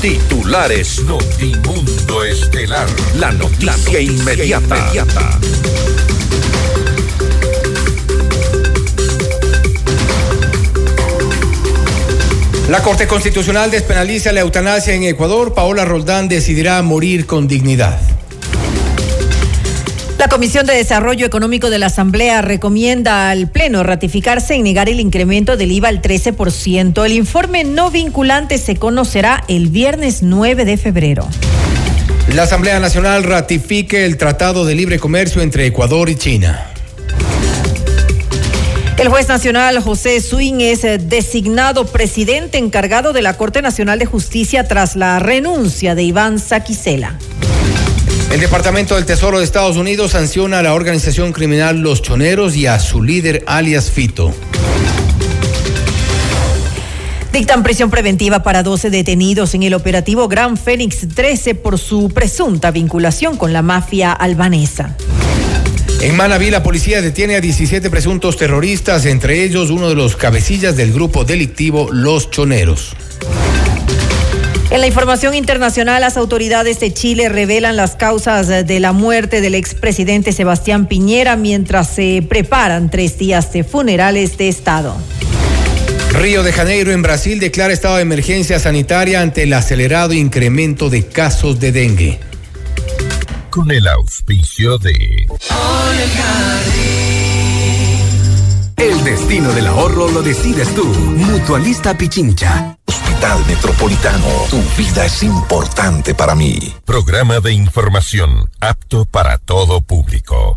Titulares Notimundo Estelar. La noticia, inmediata. inmediata. La Corte Constitucional despenaliza la eutanasia en Ecuador. Paola Roldán decidirá morir con dignidad. La Comisión de Desarrollo Económico de la Asamblea recomienda al Pleno ratificarse en negar el incremento del IVA al 13%. El informe no vinculante se conocerá el viernes 9 de febrero. La Asamblea Nacional ratifique el Tratado de Libre Comercio entre Ecuador y China. El juez nacional José Swing es designado presidente encargado de la Corte Nacional de Justicia tras la renuncia de Iván Saquicela. El Departamento del Tesoro de Estados Unidos sanciona a la organización criminal Los Choneros y a su líder alias Fito. Dictan prisión preventiva para 12 detenidos en el operativo Gran Fénix 13 por su presunta vinculación con la mafia albanesa. En Manaví, la policía detiene a 17 presuntos terroristas, entre ellos uno de los cabecillas del grupo delictivo Los Choneros. En la información internacional, las autoridades de Chile revelan las causas de la muerte del expresidente Sebastián Piñera mientras se preparan tres días de funerales de Estado. Río de Janeiro en Brasil declara estado de emergencia sanitaria ante el acelerado incremento de casos de dengue. Con el auspicio de... El destino del ahorro lo decides tú. Mutualista Pichincha. Hospital Metropolitano. Tu vida es importante para mí. Programa de información apto para todo público.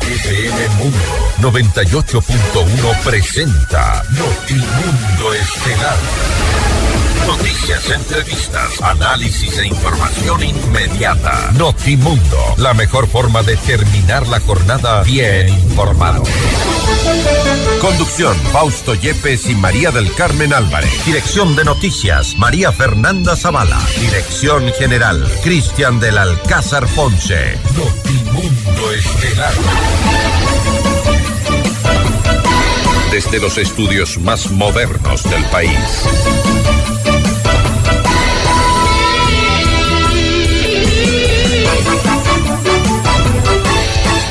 FM Mundo 98.1 presenta Notimundo Estelar. Noticias, entrevistas, análisis e información inmediata. Notimundo, la mejor forma de terminar la jornada bien informado. Conducción, Fausto Yepes y María del Carmen Álvarez. Dirección de Noticias, María Fernanda Zavala. Dirección General, Cristian del Alcázar Ponce. Notimundo Estelar. Desde los estudios más modernos del país.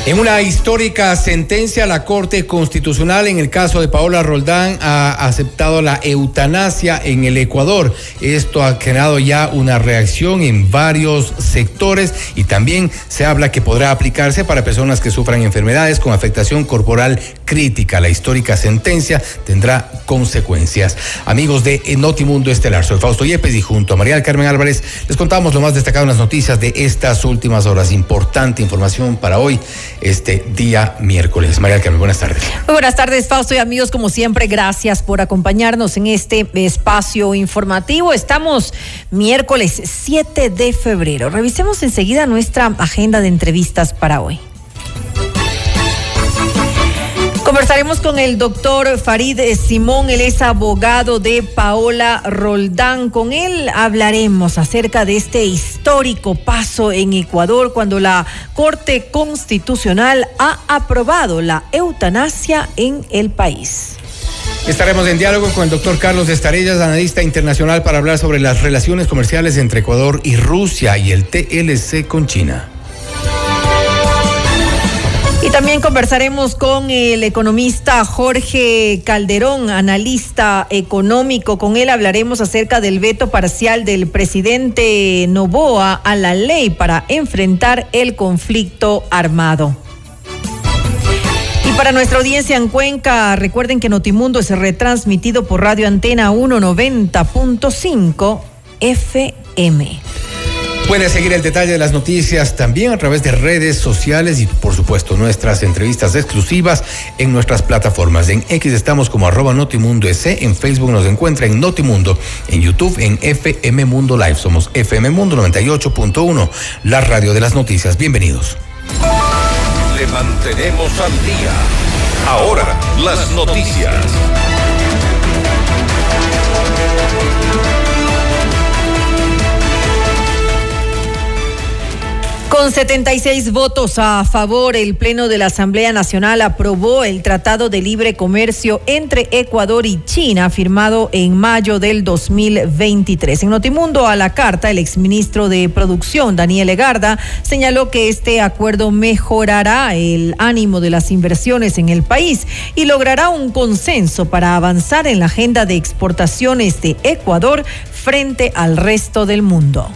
En una histórica sentencia, la Corte Constitucional en el caso de Paola Roldán ha aceptado la eutanasia en el Ecuador. Esto ha generado ya una reacción en varios sectores y también se habla que podrá aplicarse para personas que sufran enfermedades con afectación corporal crítica. La histórica sentencia tendrá consecuencias. Amigos de Notimundo Estelar, soy Fausto Yepes y junto a María Carmen Álvarez les contamos lo más destacado en las noticias de estas últimas horas. Importante información para hoy este día miércoles. María Carmen, buenas tardes. Muy buenas tardes, Fausto y amigos, como siempre, gracias por acompañarnos en este espacio informativo. Estamos miércoles 7 de febrero. Revisemos enseguida nuestra agenda de entrevistas para hoy. Conversaremos con el doctor Farid Simón, él es abogado de Paola Roldán. Con él hablaremos acerca de este histórico paso en Ecuador cuando la Corte Constitucional ha aprobado la eutanasia en el país. Estaremos en diálogo con el doctor Carlos Estarellas, analista internacional, para hablar sobre las relaciones comerciales entre Ecuador y Rusia y el TLC con China. Y también conversaremos con el economista Jorge Calderón, analista económico. Con él hablaremos acerca del veto parcial del presidente Novoa a la ley para enfrentar el conflicto armado. Y para nuestra audiencia en Cuenca, recuerden que Notimundo es retransmitido por Radio Antena 190.5 FM. Puede seguir el detalle de las noticias también a través de redes sociales y por supuesto nuestras entrevistas exclusivas en nuestras plataformas. En X estamos como arroba Notimundo S, en Facebook nos encuentra en Notimundo, en YouTube en FM Mundo Live. Somos FM Mundo 98.1, la radio de las noticias. Bienvenidos. Le mantenemos al día. Ahora, las noticias. Con Con 76 votos a favor, el Pleno de la Asamblea Nacional aprobó el Tratado de Libre Comercio entre Ecuador y China, firmado en mayo del 2023. En Notimundo a la carta, el exministro de Producción, Daniel Egarda, señaló que este acuerdo mejorará el ánimo de las inversiones en el país y logrará un consenso para avanzar en la agenda de exportaciones de Ecuador frente al resto del mundo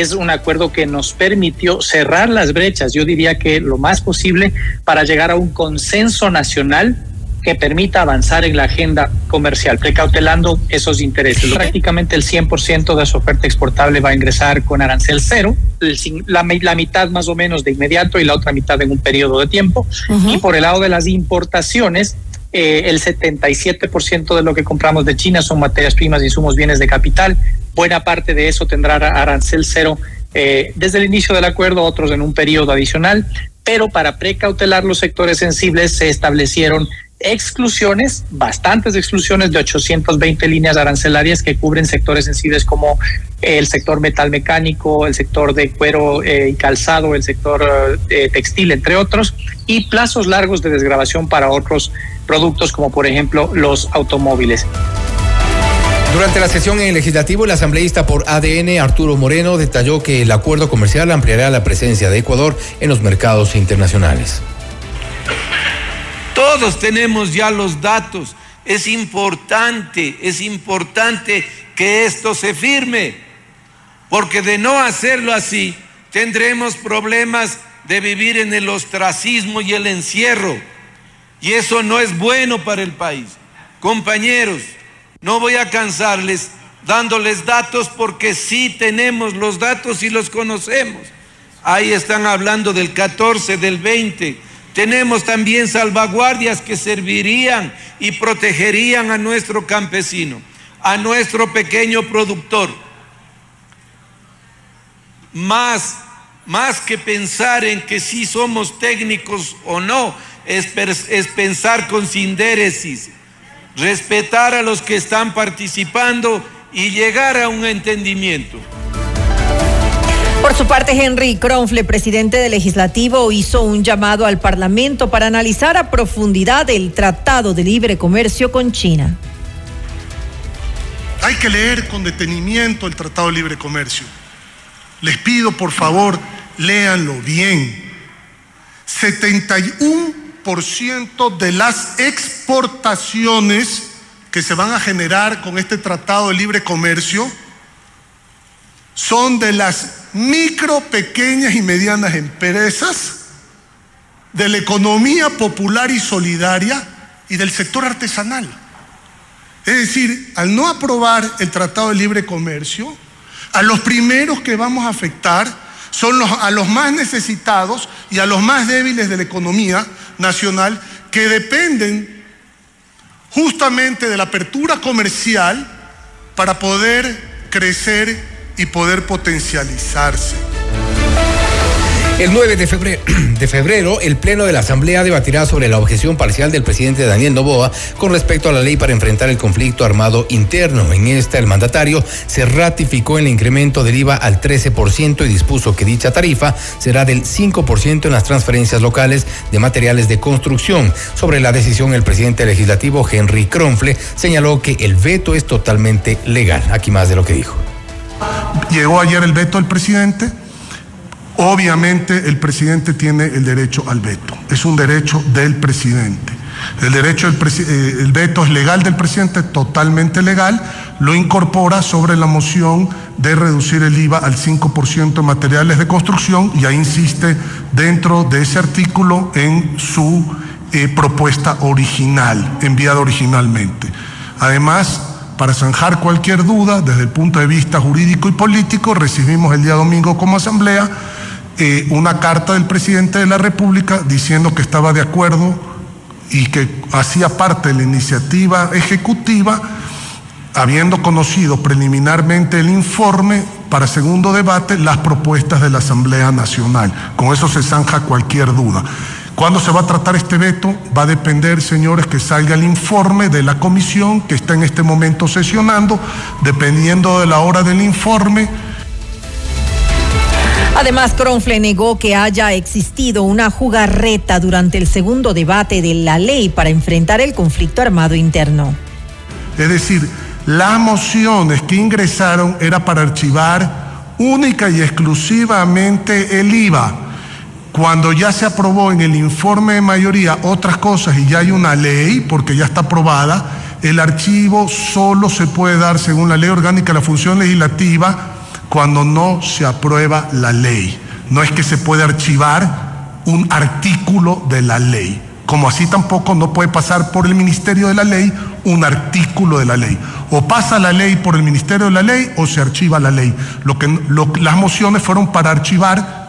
es un acuerdo que nos permitió cerrar las brechas, yo diría que lo más posible para llegar a un consenso nacional que permita avanzar en la agenda comercial, precautelando esos intereses. Prácticamente el 100% de su oferta exportable va a ingresar con arancel cero, la, mitad más o menos de inmediato y la otra mitad en un periodo de tiempo. Y por el lado de las importaciones, eh, el 77% de lo que compramos de China son materias primas, insumos, bienes de capital. Buena parte de eso tendrá arancel cero eh, desde el inicio del acuerdo, otros en un periodo adicional, pero para precautelar los sectores sensibles se establecieron exclusiones, bastantes exclusiones de 820 líneas arancelarias que cubren sectores sensibles como el sector metal mecánico, el sector de cuero eh, y calzado, el sector textil, entre otros, y plazos largos de desgrabación para otros productos como por ejemplo los automóviles. Durante la sesión en el legislativo, el asambleísta por ADN, Arturo Moreno, detalló que el acuerdo comercial ampliará la presencia de Ecuador en los mercados internacionales. Todos tenemos ya los datos. Es importante, es importante que esto se firme, porque de no hacerlo así, tendremos problemas de vivir en el ostracismo y el encierro y eso no es bueno para el país. Compañeros, no voy a cansarles dándoles datos porque sí tenemos los datos y los conocemos. Ahí están hablando del 14, del 20. Tenemos también salvaguardias que servirían y protegerían a nuestro campesino, a nuestro pequeño productor. Más, más que pensar en que si somos técnicos o no, es, pensar con sindéresis, respetar a los que están participando y llegar a un entendimiento. Por su parte, Henry Kronfle, presidente del legislativo, hizo un llamado al Parlamento para analizar a profundidad el Tratado de Libre Comercio con China. Hay que leer con detenimiento el Tratado de Libre Comercio. Les pido, por favor, léanlo bien. 71 de las exportaciones que se van a generar con este tratado de libre comercio son de las micro, pequeñas y medianas empresas, de la economía popular y solidaria y del sector artesanal. Es decir, al no aprobar el Tratado de Libre Comercio, a los primeros que vamos a afectar son los, a los más necesitados y a los más débiles de la economía nacional que dependen justamente de la apertura comercial para poder crecer y poder potencializarse. El 9 de febrero, de febrero, el Pleno de la Asamblea debatirá sobre la objeción parcial del presidente Daniel Novoa con respecto a la ley para enfrentar el conflicto armado interno. En esta, el mandatario se ratificó el incremento del IVA al 13% y dispuso que dicha tarifa será del 5% en las transferencias locales de materiales de construcción. Sobre la decisión, el presidente legislativo, Henry Kronfle, señaló que el veto es totalmente legal. Aquí más de lo que dijo. Llegó ayer el veto del presidente Obviamente el presidente tiene el derecho al veto, es un derecho del presidente. El derecho eh, el veto es legal del presidente, totalmente legal, lo incorpora sobre la moción de reducir el IVA al 5% en materiales de construcción y ahí insiste dentro de ese artículo en su eh, propuesta original, enviada originalmente. Además, para zanjar cualquier duda, desde el punto de vista jurídico y político, recibimos el día domingo como asamblea eh, una carta del presidente de la República diciendo que estaba de acuerdo y que hacía parte de la iniciativa ejecutiva, habiendo conocido preliminarmente el informe para segundo debate, las propuestas de la Asamblea Nacional. Con eso se zanja cualquier duda. ¿Cuándo se va a tratar este veto? Va a depender, señores, que salga el informe de la comisión que está en este momento sesionando, dependiendo de la hora del informe Además, Cronfle negó que haya existido una jugarreta durante el segundo debate de la ley para enfrentar el conflicto armado interno. Es decir, las mociones que ingresaron era para archivar única y exclusivamente el IVA. Cuando ya se aprobó en el informe de mayoría otras cosas y ya hay una ley, porque ya está aprobada, el archivo solo se puede dar según la ley orgánica la función legislativa cuando no se aprueba la ley. No es que se puede archivar un artículo de la ley, como así tampoco no puede pasar por el Ministerio de la Ley un artículo de la ley. O pasa la ley por el Ministerio de la Ley o se archiva la ley. Las mociones fueron para archivar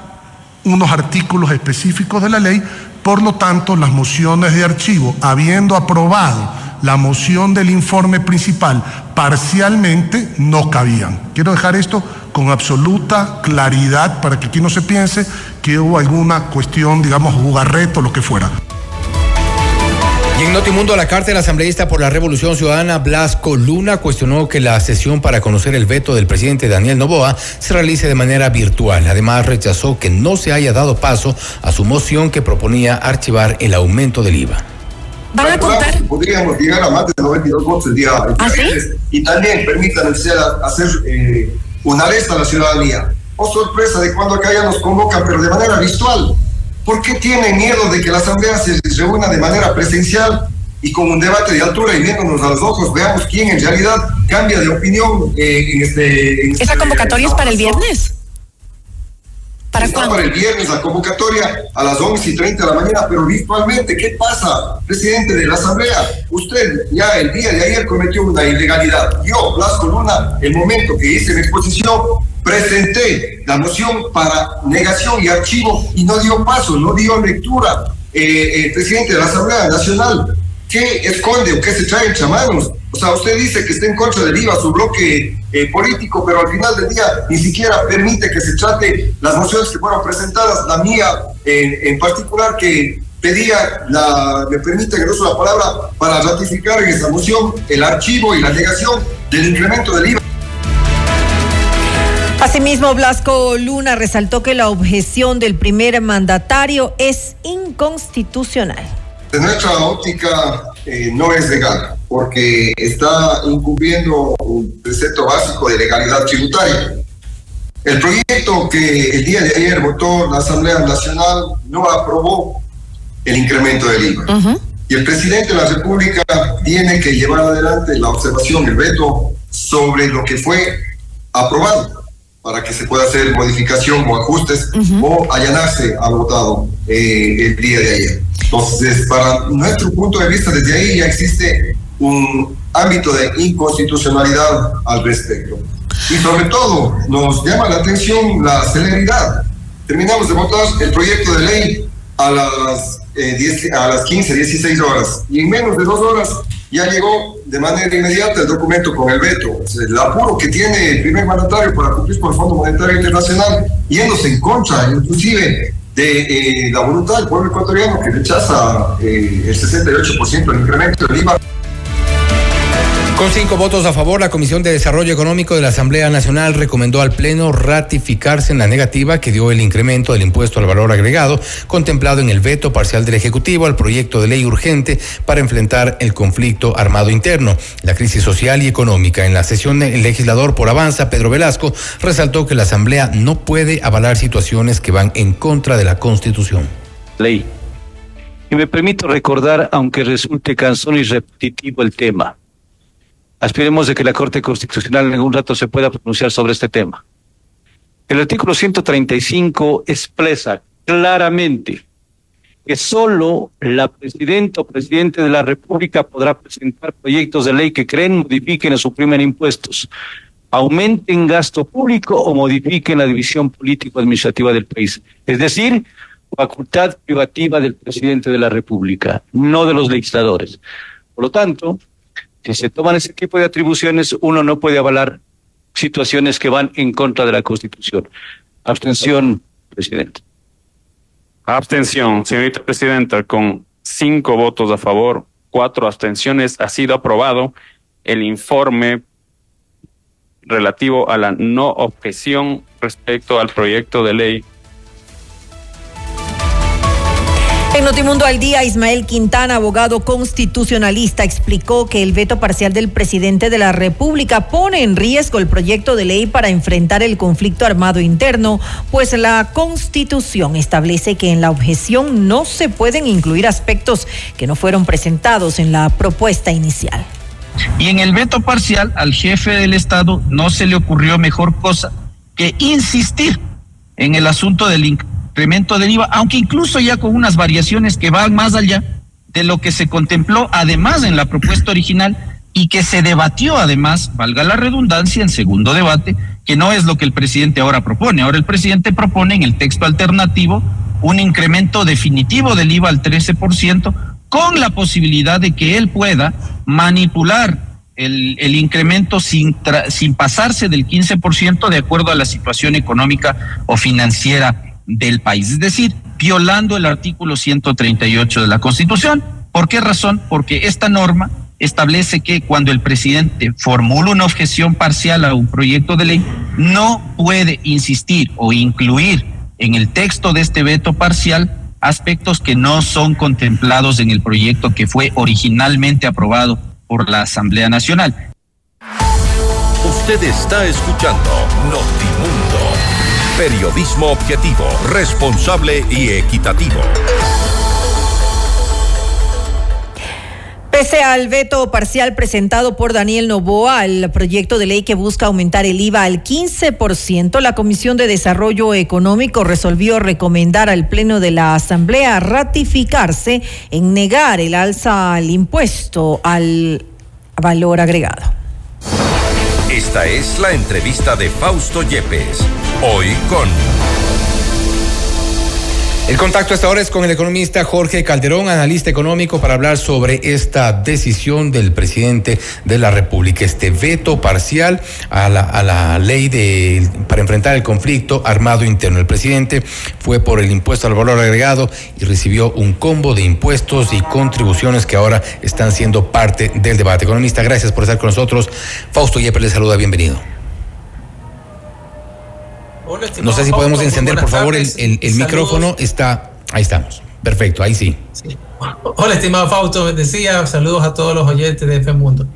unos artículos específicos de la ley, por lo tanto las mociones de archivo, habiendo aprobado la moción del informe principal parcialmente no cabían. Quiero dejar esto con absoluta claridad para que aquí no se piense que hubo alguna cuestión, digamos, jugarreto, lo que fuera. Y en Notimundo, la carta del asambleísta por la Revolución Ciudadana, Blasco Luna, cuestionó que la sesión para conocer el veto del presidente Daniel Novoa se realice de manera virtual. Además, rechazó que no se haya dado paso a su moción que proponía archivar el aumento del IVA. ¿Van a contar? Podríamos llegar a más de 92 votos el día. ¿Ah, sí? Y también permitan hacer eh, una alerta a la ciudadanía. Oh, sorpresa de cuando acá ya nos convocan, pero de manera virtual. ¿Por qué tienen miedo de que la asamblea se reúna de manera presencial y con un debate de altura y viéndonos a los ojos, veamos quién en realidad cambia de opinión eh, en este... ¿Esa este convocatoria es para el viernes? ¿Para Está para el viernes la convocatoria a las 11 y 30 de la mañana, pero virtualmente. ¿Qué pasa, presidente de la Asamblea? Usted ya el día de ayer cometió una ilegalidad. Yo, Blasco Luna, el momento que hice mi exposición, presenté la moción para negación y archivo y no dio paso, no dio lectura. Eh, el presidente de la Asamblea Nacional, ¿qué esconde o qué se trae entre manos? O sea, usted dice que está en contra del IVA, su bloque eh, político, pero al final del día ni siquiera permite que se trate las mociones que fueron presentadas, la mía en particular, que pedía, la, me permite que no uso la palabra, para ratificar en esa moción el archivo y la negación del incremento del IVA. Asimismo, Blasco Luna resaltó que la objeción del primer mandatario es inconstitucional. De nuestra óptica eh, no es legal, porque está incumpliendo un precepto básico de legalidad tributaria. El proyecto que el día de ayer votó la Asamblea Nacional no aprobó el incremento del IVA. Y el presidente de la República tiene que llevar adelante la observación, el veto sobre lo que fue aprobado para que se pueda hacer modificación o ajustes o allanarse al votado eh, el día de ayer. Entonces, para nuestro punto de vista, desde ahí ya existe un ámbito de inconstitucionalidad al respecto. Y sobre todo, nos llama la atención la celeridad. Terminamos de votar el proyecto de ley a las, eh, a las 15, 16 horas y en menos de dos horas ya llegó de manera inmediata el documento con el veto. el apuro que tiene el primer mandatario para cumplir con el Fondo Monetario Internacional, yéndose en contra, inclusive, de eh, la voluntad del pueblo ecuatoriano que rechaza eh, el 68% del incremento del IVA. Con cinco votos a favor, la Comisión de Desarrollo Económico de la Asamblea Nacional recomendó al Pleno ratificarse en la negativa que dio el incremento del impuesto al valor agregado contemplado en el veto parcial del Ejecutivo al proyecto de ley urgente para enfrentar el conflicto armado interno, la crisis social y económica. En la sesión, el legislador por Avanza, Pedro Velasco, resaltó que la Asamblea no puede avalar situaciones que van en contra de la Constitución. Ley. Y me permito recordar, aunque resulte cansón y repetitivo el tema Aspiremos de que la Corte Constitucional en algún rato se pueda pronunciar sobre este tema. El artículo 135 expresa claramente que solo la presidenta o presidente de la República podrá presentar proyectos de ley que creen, modifiquen o suprimen impuestos, aumenten gasto público o modifiquen la división político-administrativa del país. Es decir, facultad privativa del presidente de la República, no de los legisladores. Por lo tanto, si se toman ese tipo de atribuciones, uno no puede avalar situaciones que van en contra de la Constitución. Abstención, presidente. Abstención, señorita presidenta, con cinco votos a favor, cuatro abstenciones, ha sido aprobado el informe relativo a la no objeción respecto al proyecto de ley En Notimundo al Día, Ismael Quintana, abogado constitucionalista, explicó que el veto parcial del presidente de la República pone en riesgo el proyecto de ley para enfrentar el conflicto armado interno, pues la Constitución establece que en la objeción no se pueden incluir aspectos que no fueron presentados en la propuesta inicial. Y en el veto parcial al jefe del Estado no se le ocurrió mejor cosa que insistir en el asunto del incremento del IVA, aunque incluso ya con unas variaciones que van más allá de lo que se contempló además en la propuesta original y que se debatió además, valga la redundancia, en segundo debate, que no es lo que el presidente ahora propone. Ahora el presidente propone en el texto alternativo un incremento definitivo del IVA al 13%, con la posibilidad de que él pueda manipular el, incremento sin, sin pasarse del 15% de acuerdo a la situación económica o financiera del país, es decir, violando el artículo 138 de la Constitución. ¿Por qué razón? Porque esta norma establece que cuando el presidente formula una objeción parcial a un proyecto de ley, no puede insistir o incluir en el texto de este veto parcial aspectos que no son contemplados en el proyecto que fue originalmente aprobado por la Asamblea Nacional. Usted está escuchando Notimundo. Periodismo objetivo, responsable y equitativo. Pese al veto parcial presentado por Daniel Novoa al proyecto de ley que busca aumentar el IVA al 15%, la Comisión de Desarrollo Económico resolvió recomendar al Pleno de la Asamblea ratificarse en negar el alza al impuesto al valor agregado. Esta es la entrevista de Fausto Yepes, hoy con... El contacto hasta ahora es con el economista Jorge Calderón, analista económico, para hablar sobre esta decisión del presidente de la República, este veto parcial a la, a la ley de, para enfrentar el conflicto armado interno. El presidente fue por el impuesto al valor agregado y recibió un combo de impuestos y contribuciones que ahora están siendo parte del debate. Economista, gracias por estar con nosotros. Fausto Yepes le saluda, bienvenido. No sé si podemos encender, por favor, el, el, el micrófono. Está, ahí estamos. Perfecto, ahí sí. sí. Hola, estimado Fausto. Decía, saludos a todos los oyentes de Mundo.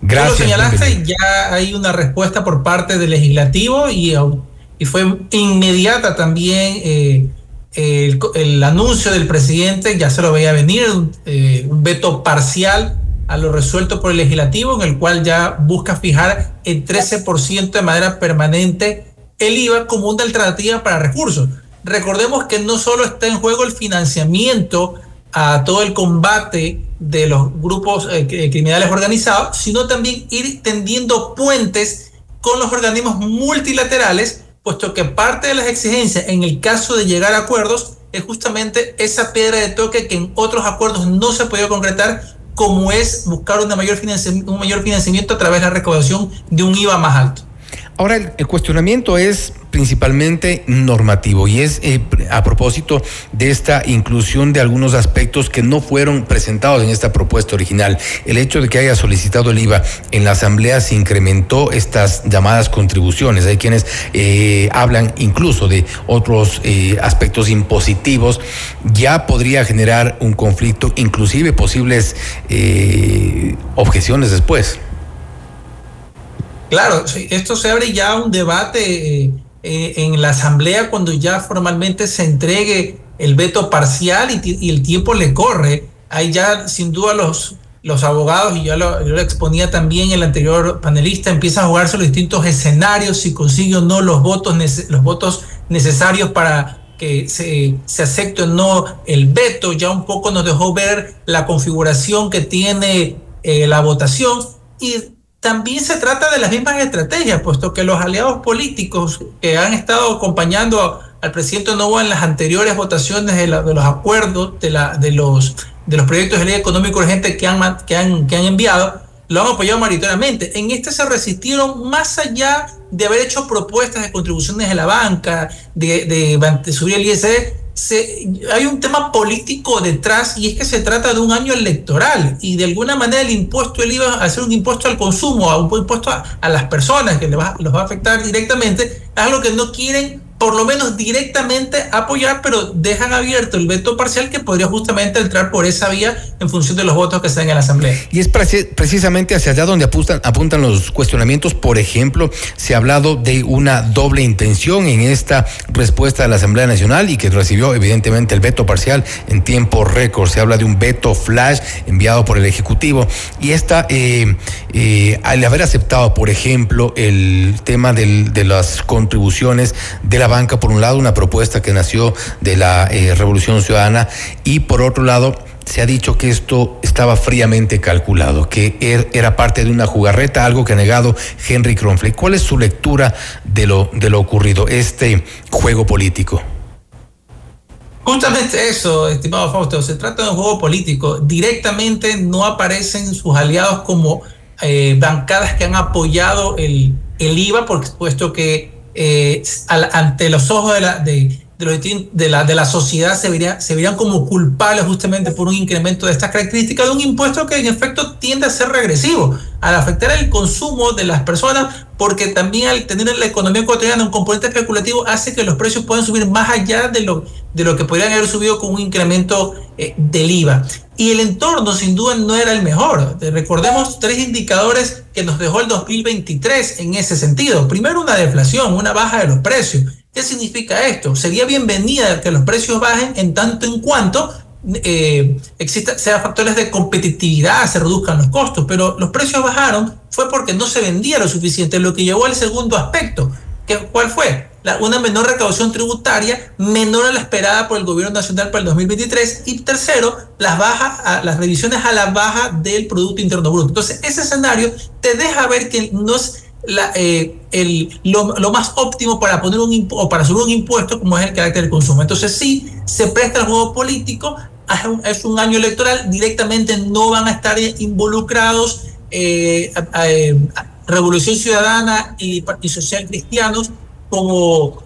Gracias. Tú lo señalaste, ya hay una respuesta por parte del legislativo y, y fue inmediata también eh, el, el, anuncio del presidente, ya se lo veía venir, eh, un veto parcial a lo resuelto por el legislativo, en el cual ya busca fijar el 13% de manera permanente el IVA como una alternativa para recursos. Recordemos que no solo está en juego el financiamiento a todo el combate de los grupos eh, criminales organizados, sino también ir tendiendo puentes con los organismos multilaterales, puesto que parte de las exigencias en el caso de llegar a acuerdos es justamente esa piedra de toque que en otros acuerdos no se ha podido concretar, como es buscar un mayor financiamiento a través de la recaudación de un IVA más alto. Ahora, el, cuestionamiento es principalmente normativo y es eh, a propósito de esta inclusión de algunos aspectos que no fueron presentados en esta propuesta original. El hecho de que haya solicitado el IVA en la Asamblea se incrementó estas llamadas contribuciones. Hay quienes eh, hablan incluso de otros eh, aspectos impositivos. Ya podría generar un conflicto, inclusive posibles objeciones después. Claro, esto se abre ya un debate eh, eh, en la Asamblea cuando ya formalmente se entregue el veto parcial y, el tiempo le corre. Ahí ya sin duda los, los abogados, y yo lo, yo exponía también el anterior panelista, empiezan a jugarse los distintos escenarios, si consigue o no los votos, los votos necesarios para que se, se acepte o no el veto. Ya un poco nos dejó ver la configuración que tiene eh, la votación y también se trata de las mismas estrategias, puesto que los aliados políticos que han estado acompañando al presidente Novoa en las anteriores votaciones de, la, de los acuerdos, de, la, de, los, de los proyectos de ley económico urgente que han, que, han, enviado, lo han apoyado mayoritariamente. En este se resistieron más allá de haber hecho propuestas de contribuciones de la banca, de, de, de subir el ISD, se, hay un tema político detrás y es que se trata de un año electoral y de alguna manera el impuesto, él iba a ser un impuesto al consumo, a un impuesto a, a las personas que le va, los va a afectar directamente, es algo que no quieren por lo menos directamente apoyar, pero dejan abierto el veto parcial que podría justamente entrar por esa vía en función de los votos que se den en la Asamblea. Y es precisamente hacia allá donde apuntan, apuntan los cuestionamientos. Por ejemplo, se ha hablado de una doble intención en esta respuesta de la Asamblea Nacional y que recibió evidentemente el veto parcial en tiempo récord. Se habla de un veto flash enviado por el Ejecutivo. Y esta, eh, eh, al haber aceptado, por ejemplo, el tema de las contribuciones de la banca, por un lado, una propuesta que nació de la eh, Revolución Ciudadana y por otro lado, se ha dicho que esto estaba fríamente calculado, que er, era parte de una jugarreta, algo que ha negado Henry Kronfleck. ¿Cuál es su lectura de lo, de lo ocurrido, este juego político? Justamente eso, estimado Fausto, se trata de un juego político. Directamente no aparecen sus aliados como eh, bancadas que han apoyado el, el IVA, porque puesto que eh, al, ante los ojos de la, de, de, la, sociedad se, vería, se verían como culpables justamente por un incremento de estas características de un impuesto que en efecto tiende a ser regresivo, al afectar el consumo de las personas, porque también al tener en la economía cotidiana un componente especulativo hace que los precios puedan subir más allá de lo, de lo que podrían haber subido con un incremento eh, del IVA. Y el entorno sin duda no era el mejor. Recordemos tres indicadores que nos dejó el 2023 en ese sentido. Primero, una deflación, una baja de los precios. ¿Qué significa esto? Sería bienvenida que los precios bajen en tanto en cuanto eh, exista, sean factores de competitividad, se reduzcan los costos, pero los precios bajaron fue porque no se vendía lo suficiente, lo que llevó al segundo aspecto. que ¿Cuál fue? una menor recaudación tributaria menor a la esperada por el gobierno nacional para el 2023 y tercero, las bajas, las revisiones a la baja del Producto Interno Bruto. Entonces, ese escenario te deja ver que no es la, eh, el, lo, más óptimo para poner un o para subir un impuesto como es el carácter del consumo. Entonces, sí, se presta al juego político, es un año electoral, directamente no van a estar involucrados eh, eh, Revolución Ciudadana y, y Social Cristianos como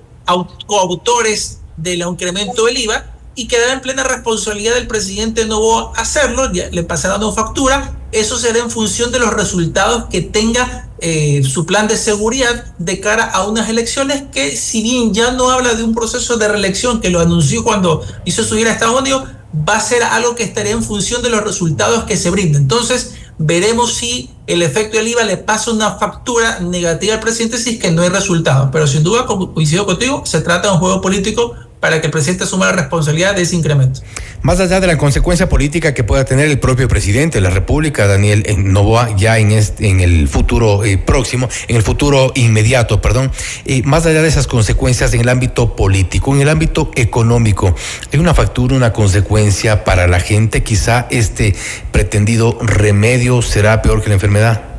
coautores del incremento del IVA y quedará en plena responsabilidad del presidente Novoa hacerlo, le pasará una factura, eso será en función de los resultados que tenga eh, su plan de seguridad de cara a unas elecciones que si bien ya no habla de un proceso de reelección que lo anunció cuando hizo subir a Estados Unidos, va a ser algo que estaría en función de los resultados que se brinden. Entonces, veremos si el efecto del IVA le pasa una factura negativa al presidente si es que no hay resultado. Pero sin duda, como coincido contigo, se trata de un juego político para que el presidente asuma la responsabilidad de ese incremento. Más allá de la consecuencia política que pueda tener el propio presidente de la República, Daniel Novoa, ya en, este, en el futuro eh, próximo, en el futuro inmediato, perdón, eh, más allá de esas consecuencias en el ámbito político, en el ámbito económico, ¿hay una factura, una consecuencia para la gente? Quizá este pretendido remedio será peor que la enfermedad.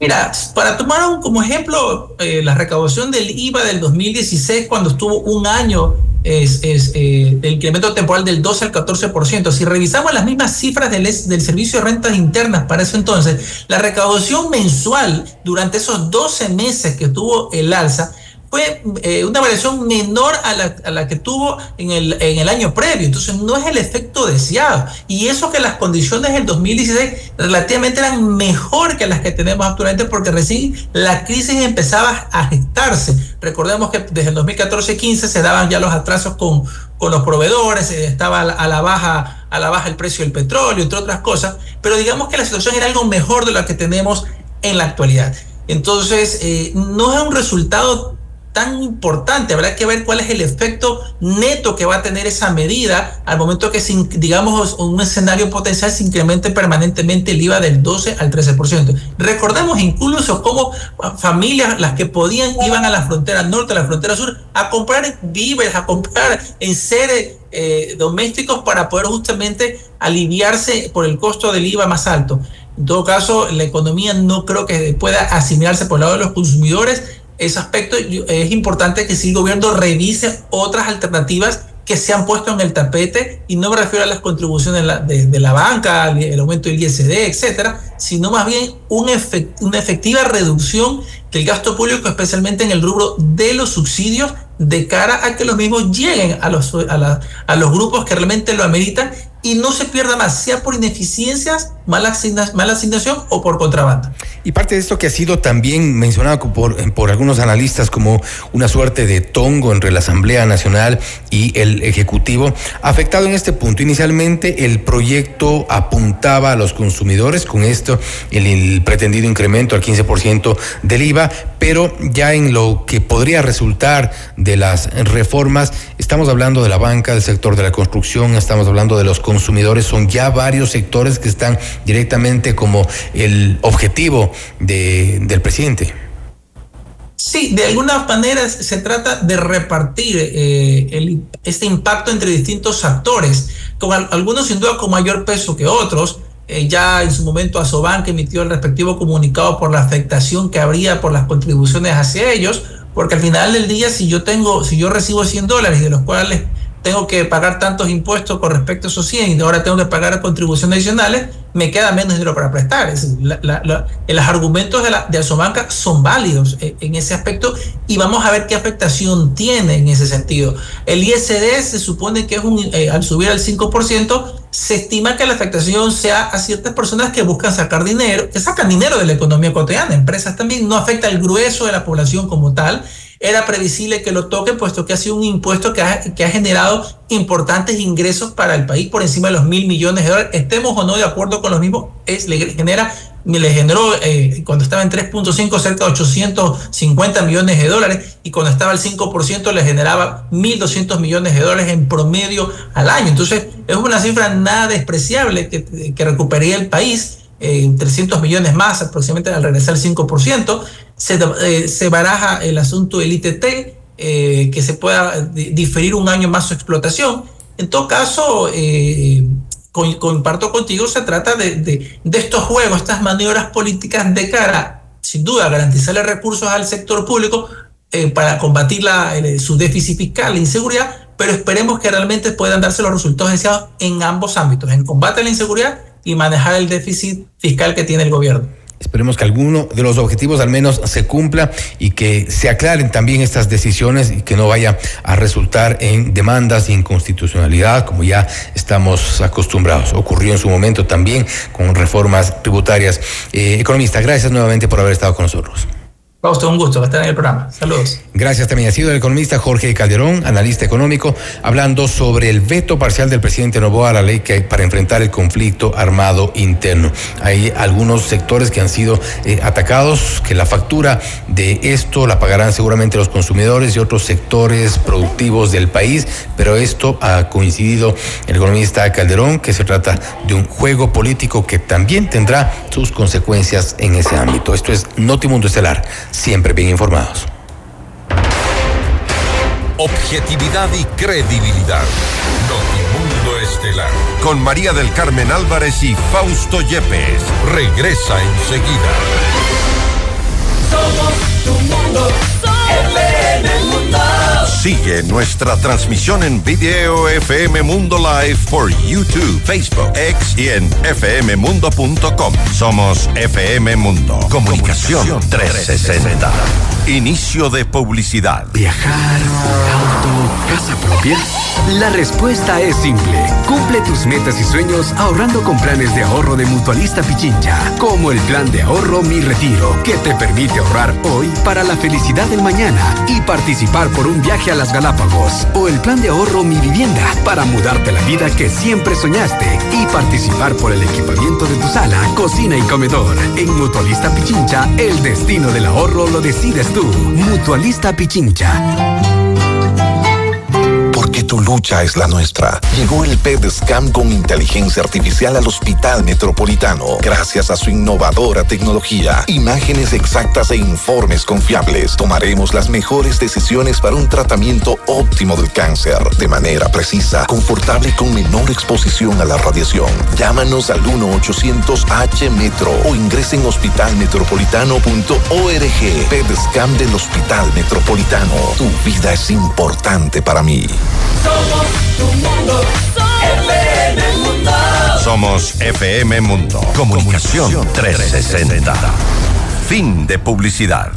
Mira, para tomar un, como ejemplo eh, la recaudación del IVA del 2016, cuando estuvo un año es, eh, el incremento temporal del 12 al 14%. Si revisamos las mismas cifras del, del Servicio de Rentas Internas para eso entonces, la recaudación mensual durante esos 12 meses que tuvo el alza fue eh, una variación menor a la, a la, que tuvo en el, en el año previo. Entonces no es el efecto deseado. Y eso que las condiciones del 2016 relativamente eran mejor que las que tenemos actualmente porque recién la crisis empezaba a gestarse. Recordemos que desde el 2014-15 se daban ya los atrasos con, con los proveedores, estaba a la baja a la baja el precio del petróleo, entre otras cosas, pero digamos que la situación era algo mejor de lo que tenemos en la actualidad. Entonces, eh, no es un resultado tan importante. Habrá que ver cuál es el efecto neto que va a tener esa medida al momento que, digamos, un escenario potencial se incremente permanentemente el IVA del 12 al 13%. Recordemos incluso cómo familias, las que podían, iban a la frontera norte, a la frontera sur, a comprar víveres, a comprar en seres eh, domésticos para poder justamente aliviarse por el costo del IVA más alto. En todo caso, la economía no creo que pueda asimilarse por el lado de los consumidores ese aspecto es importante que si el gobierno revise otras alternativas que se han puesto en el tapete y no me refiero a las contribuciones de, la banca, el aumento del ISD, etcétera, sino más bien una efectiva reducción del gasto público, especialmente en el rubro de los subsidios, de cara a que los mismos lleguen a los, a, a los grupos que realmente lo ameritan y no se pierda más, sea por ineficiencias, mala, mala asignación o por contrabando. Y parte de esto que ha sido también mencionado por, por algunos analistas como una suerte de tongo entre la Asamblea Nacional y el Ejecutivo, afectado en este punto. Inicialmente el proyecto apuntaba a los consumidores con esto, el, el pretendido incremento al 15% del IVA, pero ya en lo que podría resultar de las reformas, estamos hablando de la banca, del sector de la construcción, estamos hablando de los consumidores, son ya varios sectores que están directamente como el objetivo del presidente. Sí, de alguna manera se trata de repartir eh, este impacto entre distintos actores, con algunos sin duda con mayor peso que otros. Eh, ya en su momento Asobank emitió el respectivo comunicado por la afectación que habría por las contribuciones hacia ellos, porque al final del día si yo tengo, si yo recibo 100 dólares de los cuales tengo que pagar tantos impuestos con respecto a esos 100 y ahora tengo que pagar contribuciones adicionales, me queda menos dinero para prestar. Es decir, los argumentos de, la, de Asobanca son válidos en, en, ese aspecto y vamos a ver qué afectación tiene en ese sentido. El ISD se supone que es un, eh, al subir al 5%, se estima que la afectación sea a ciertas personas que buscan sacar dinero, que sacan dinero de la economía cotidiana, empresas también, no afecta al grueso de la población como tal era previsible que lo toque, puesto que ha sido un impuesto que ha, que ha generado importantes ingresos para el país por encima de los mil millones de dólares. Estemos o no de acuerdo con los mismos, es, le genera le generó eh, cuando estaba en 3.5 cerca de 850 millones de dólares y cuando estaba al 5% le generaba 1.200 millones de dólares en promedio al año. Entonces es una cifra nada despreciable que, que recuperaría el país, eh, 300 millones más aproximadamente al regresar al 5% se, eh, se baraja el asunto del ITT, eh, que se pueda diferir un año más su explotación. En todo caso, eh, comparto contigo, se trata de, de, estos juegos, estas maniobras políticas de cara, sin duda, a garantizarle recursos al sector público eh, para combatir la, su déficit fiscal, la inseguridad, pero esperemos que realmente puedan darse los resultados deseados en ambos ámbitos, en combate a la inseguridad y manejar el déficit fiscal que tiene el gobierno. Esperemos que alguno de los objetivos al menos se cumpla y que se aclaren también estas decisiones y que no vaya a resultar en demandas de inconstitucionalidad como ya estamos acostumbrados. Ocurrió en su momento también con reformas tributarias. Eh, economista, gracias nuevamente por haber estado con nosotros. Va usted un gusto estar en el programa. Saludos. Gracias también. Ha sido el economista Jorge Calderón, analista económico, hablando sobre el veto parcial del presidente Novoa a la ley para enfrentar el conflicto armado interno. Hay algunos sectores que han sido eh, atacados, que la factura de esto la pagarán seguramente los consumidores y otros sectores productivos del país, pero esto ha coincidido el economista Calderón, que se trata de un juego político que también tendrá sus consecuencias en ese ámbito. Esto es Notimundo Estelar siempre bien informados. Objetividad y credibilidad. Notimundo Estelar. Con María del Carmen Álvarez y Fausto Yepes. Regresa enseguida. Somos tu mundo. FM Mundo. Sigue nuestra transmisión en video FM Mundo Live por YouTube, Facebook, X y en fmmundo.com. Somos FM Mundo. Comunicación 360. Inicio de publicidad. Viajar, auto, casa propia. La respuesta es simple. Cumple tus metas y sueños ahorrando con planes de ahorro de Mutualista Pichincha, como el plan de ahorro Mi Retiro, que te permite ahorrar hoy para la felicidad del mañana y participar por un viaje a las Galápagos, o el plan de ahorro Mi Vivienda, para mudarte la vida que siempre soñaste y participar por el equipamiento de tu sala, cocina y comedor. En Mutualista Pichincha, el destino del ahorro lo decides tú. Mutualista Pichincha. Porque tu lucha es la nuestra. Llegó el PEDSCAM con inteligencia artificial al Hospital Metropolitano. Gracias a su innovadora tecnología, imágenes exactas e informes confiables, tomaremos las mejores decisiones para un tratamiento óptimo del cáncer. De manera precisa, confortable y con menor exposición a la radiación. Llámanos al 1-800-H-METRO o ingresen hospitalmetropolitano.org. PEDSCAM del Hospital Metropolitano. Tu vida es importante para mí. Somos tu mundo, FM Mundo. Somos FM Mundo. Comunicación 360. Fin de publicidad.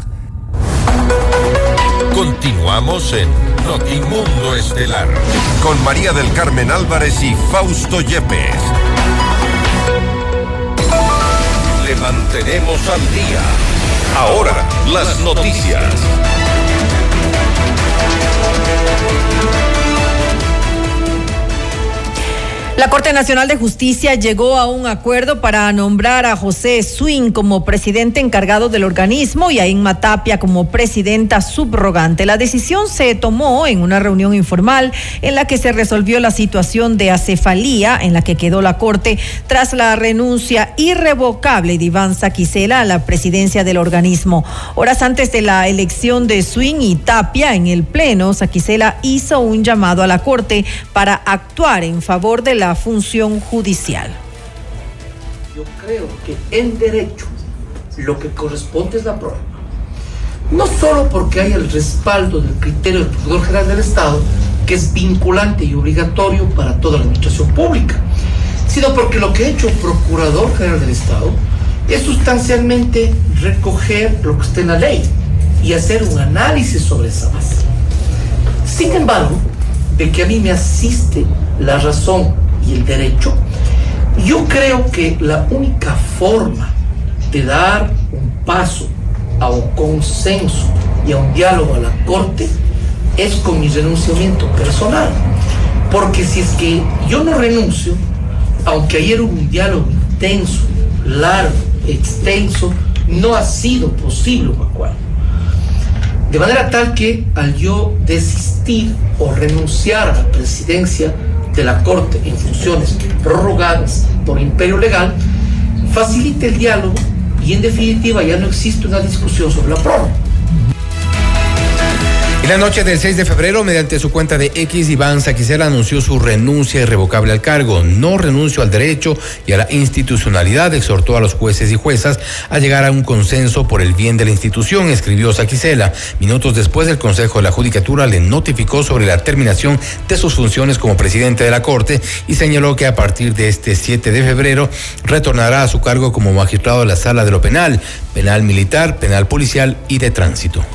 Continuamos en Notimundo Estelar con María del Carmen Álvarez y Fausto Yepes. Le mantenemos al día. Ahora, las noticias. La Corte Nacional de Justicia llegó a un acuerdo para nombrar a José Swing como presidente encargado del organismo y a Inma Tapia como presidenta subrogante. La decisión se tomó en una reunión informal en la que se resolvió la situación de acefalía en la que quedó la Corte tras la renuncia irrevocable de Iván Saquicela a la presidencia del organismo. Horas antes de la elección de Swing y Tapia en el Pleno, Saquicela hizo un llamado a la Corte para actuar en favor de la función judicial. Yo creo que en derecho lo que corresponde es la prórroga. No solo porque hay el respaldo del criterio del Procurador General del Estado, que es vinculante y obligatorio para toda la administración pública, sino porque lo que ha hecho el Procurador General del Estado es sustancialmente recoger lo que está en la ley y hacer un análisis sobre esa base. Sin embargo, de que a mí me asiste la razón y el derecho, yo creo que la única forma de dar un paso a un consenso y a un diálogo a la Corte es con mi renunciamiento personal. Porque si es que yo no renuncio, aunque ayer hubo un diálogo intenso, largo, extenso, no ha sido posible acuerdo. De manera tal que al yo desistir o renunciar a la presidencia de la Corte en funciones prorrogadas por imperio legal, facilita el diálogo y en definitiva ya no existe una discusión sobre la prórroga. En la noche del 6 de febrero, mediante su cuenta de X, Iván Saquicela anunció su renuncia irrevocable al cargo. No renuncio al derecho y a la institucionalidad, exhortó a los jueces y juezas a llegar a un consenso por el bien de la institución, escribió Saquicela. Minutos después, el Consejo de la Judicatura le notificó sobre la terminación de sus funciones como presidente de la Corte y señaló que a partir de este 7 de febrero retornará a su cargo como magistrado de la Sala de lo Penal, Penal Militar, Penal Policial y de Tránsito.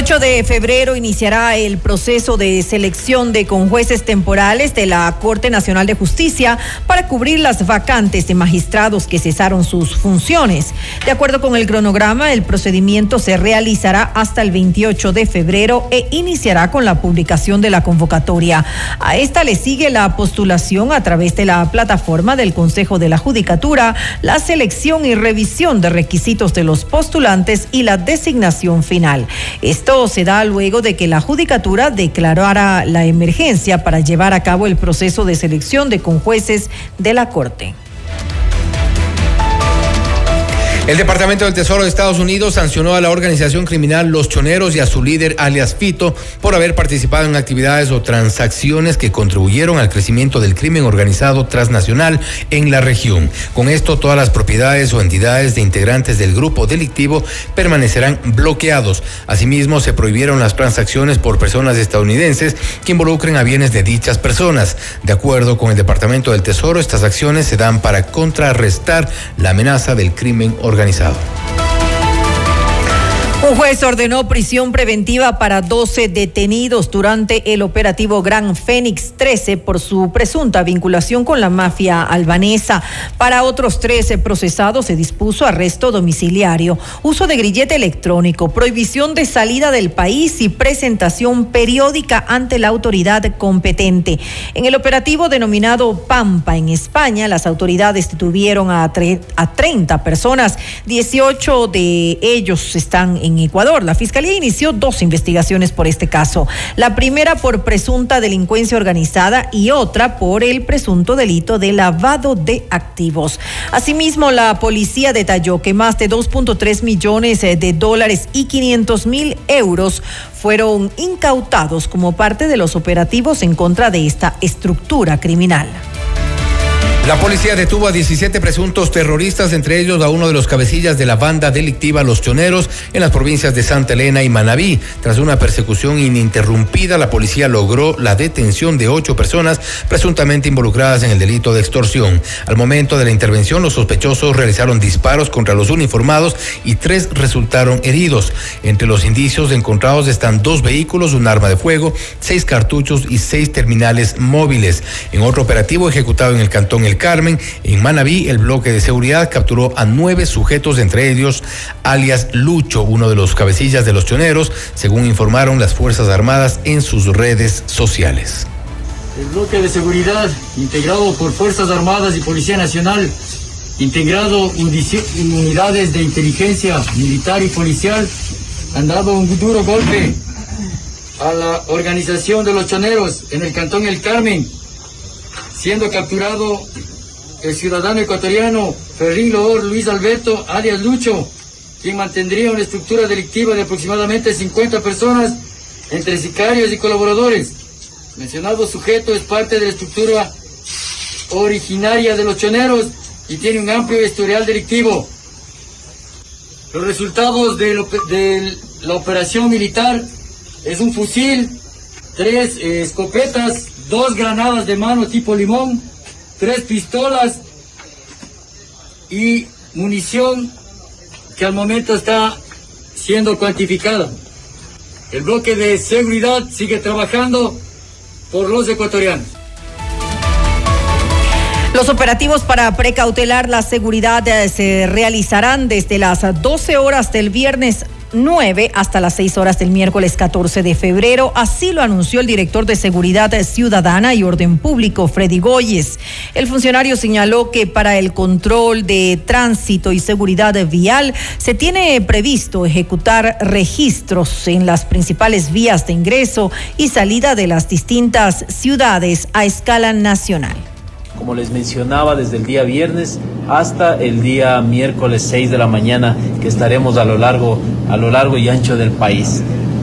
El 8 de febrero iniciará el proceso de selección de conjueces temporales de la Corte Nacional de Justicia para cubrir las vacantes de magistrados que cesaron sus funciones. De acuerdo con el cronograma, el procedimiento se realizará hasta el 28 de febrero e iniciará con la publicación de la convocatoria. A esta le sigue la postulación a través de la plataforma del Consejo de la Judicatura, la selección y revisión de requisitos de los postulantes y la designación final. Esto se da luego de que la Judicatura declarara la emergencia para llevar a cabo el proceso de selección de conjueces de la Corte. El Departamento del Tesoro de Estados Unidos sancionó a la organización criminal Los Choneros y a su líder alias Fito por haber participado en actividades o transacciones que contribuyeron al crecimiento del crimen organizado transnacional en la región. Con esto, todas las propiedades o entidades de integrantes del grupo delictivo permanecerán bloqueados. Asimismo, se prohibieron las transacciones por personas estadounidenses que involucren a bienes de dichas personas. De acuerdo con el Departamento del Tesoro, estas acciones se dan para contrarrestar la amenaza del crimen organizado organizado. Un juez ordenó prisión preventiva para 12 detenidos durante el operativo Gran Fénix 13 por su presunta vinculación con la mafia albanesa. Para otros 13 procesados se dispuso arresto domiciliario, uso de grillete electrónico, prohibición de salida del país y presentación periódica ante la autoridad competente. En el operativo denominado Pampa en España, las autoridades detuvieron a, tre- a 30 personas, 18 de ellos están en Ecuador. La Fiscalía inició dos investigaciones por este caso. La primera por presunta delincuencia organizada y otra por el presunto delito de lavado de activos. Asimismo, la policía detalló que más de 2.3 millones eh, de dólares y 500 mil euros fueron incautados como parte de los operativos en contra de esta estructura criminal. La policía detuvo a 17 presuntos terroristas, entre ellos a uno de los cabecillas de la banda delictiva Los Choneros en las provincias de Santa Elena y Manabí. Tras una persecución ininterrumpida, la policía logró la detención de ocho personas presuntamente involucradas en el delito de extorsión. Al momento de la intervención, los sospechosos realizaron disparos contra los uniformados y tres resultaron heridos. Entre los indicios encontrados están dos vehículos, un arma de fuego, seis cartuchos y seis terminales móviles. En otro operativo ejecutado en el cantón El Carmen, en Manabí, el bloque de seguridad capturó a nueve sujetos, entre ellos alias Lucho, uno de los cabecillas de los choneros, según informaron las Fuerzas Armadas en sus redes sociales. El bloque de seguridad, integrado por Fuerzas Armadas y Policía Nacional, integrado unidades de inteligencia militar y policial, han dado un duro golpe a la organización de los choneros en el cantón El Carmen, siendo capturado el ciudadano ecuatoriano Ferrín Loor Luis Alberto, alias Lucho, quien mantendría una estructura delictiva de aproximadamente 50 personas entre sicarios y colaboradores. Mencionado sujeto es parte de la estructura originaria de los choneros y tiene un amplio historial delictivo. Los resultados de, la operación militar es un fusil, tres eh, escopetas, dos granadas de mano tipo limón, tres pistolas y munición que al momento está siendo cuantificada. El bloque de seguridad sigue trabajando por los ecuatorianos. Los operativos para precautelar la seguridad eh, se realizarán desde las 12 horas del viernes 9 hasta las 6 horas del miércoles 14 de febrero. Así lo anunció el director de Seguridad Ciudadana y Orden Público, Freddy Goyes. El funcionario señaló que para el control de tránsito y seguridad vial se tiene previsto ejecutar registros en las principales vías de ingreso y salida de las distintas ciudades a escala nacional como les mencionaba, desde el día viernes hasta el día miércoles 6 de la mañana que estaremos a lo largo, a lo largo y ancho del país.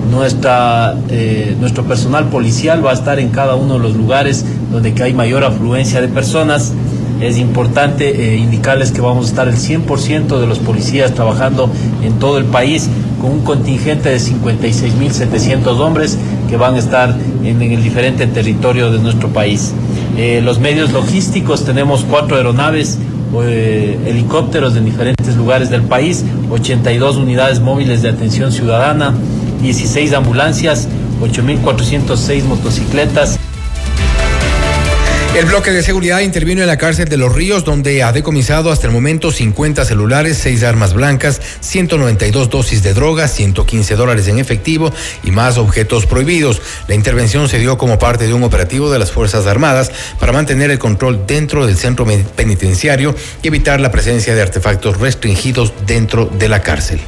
Nuestra, eh, nuestro personal policial va a estar en cada uno de los lugares donde hay mayor afluencia de personas. Es importante eh, indicarles que vamos a estar el 100% de los policías trabajando en todo el país con un contingente de 56.700 hombres que van a estar en el diferente territorio de nuestro país. Eh, los medios logísticos, tenemos cuatro aeronaves, eh, helicópteros en diferentes lugares del país, 82 unidades móviles de atención ciudadana, 16 ambulancias, 8.406 motocicletas. El bloque de seguridad intervino en la cárcel de Los Ríos, donde ha decomisado hasta el momento 50 celulares, 6 armas blancas, 192 dosis de drogas, 115 dólares en efectivo y más objetos prohibidos. La intervención se dio como parte de un operativo de las Fuerzas Armadas para mantener el control dentro del centro penitenciario y evitar la presencia de artefactos restringidos dentro de la cárcel.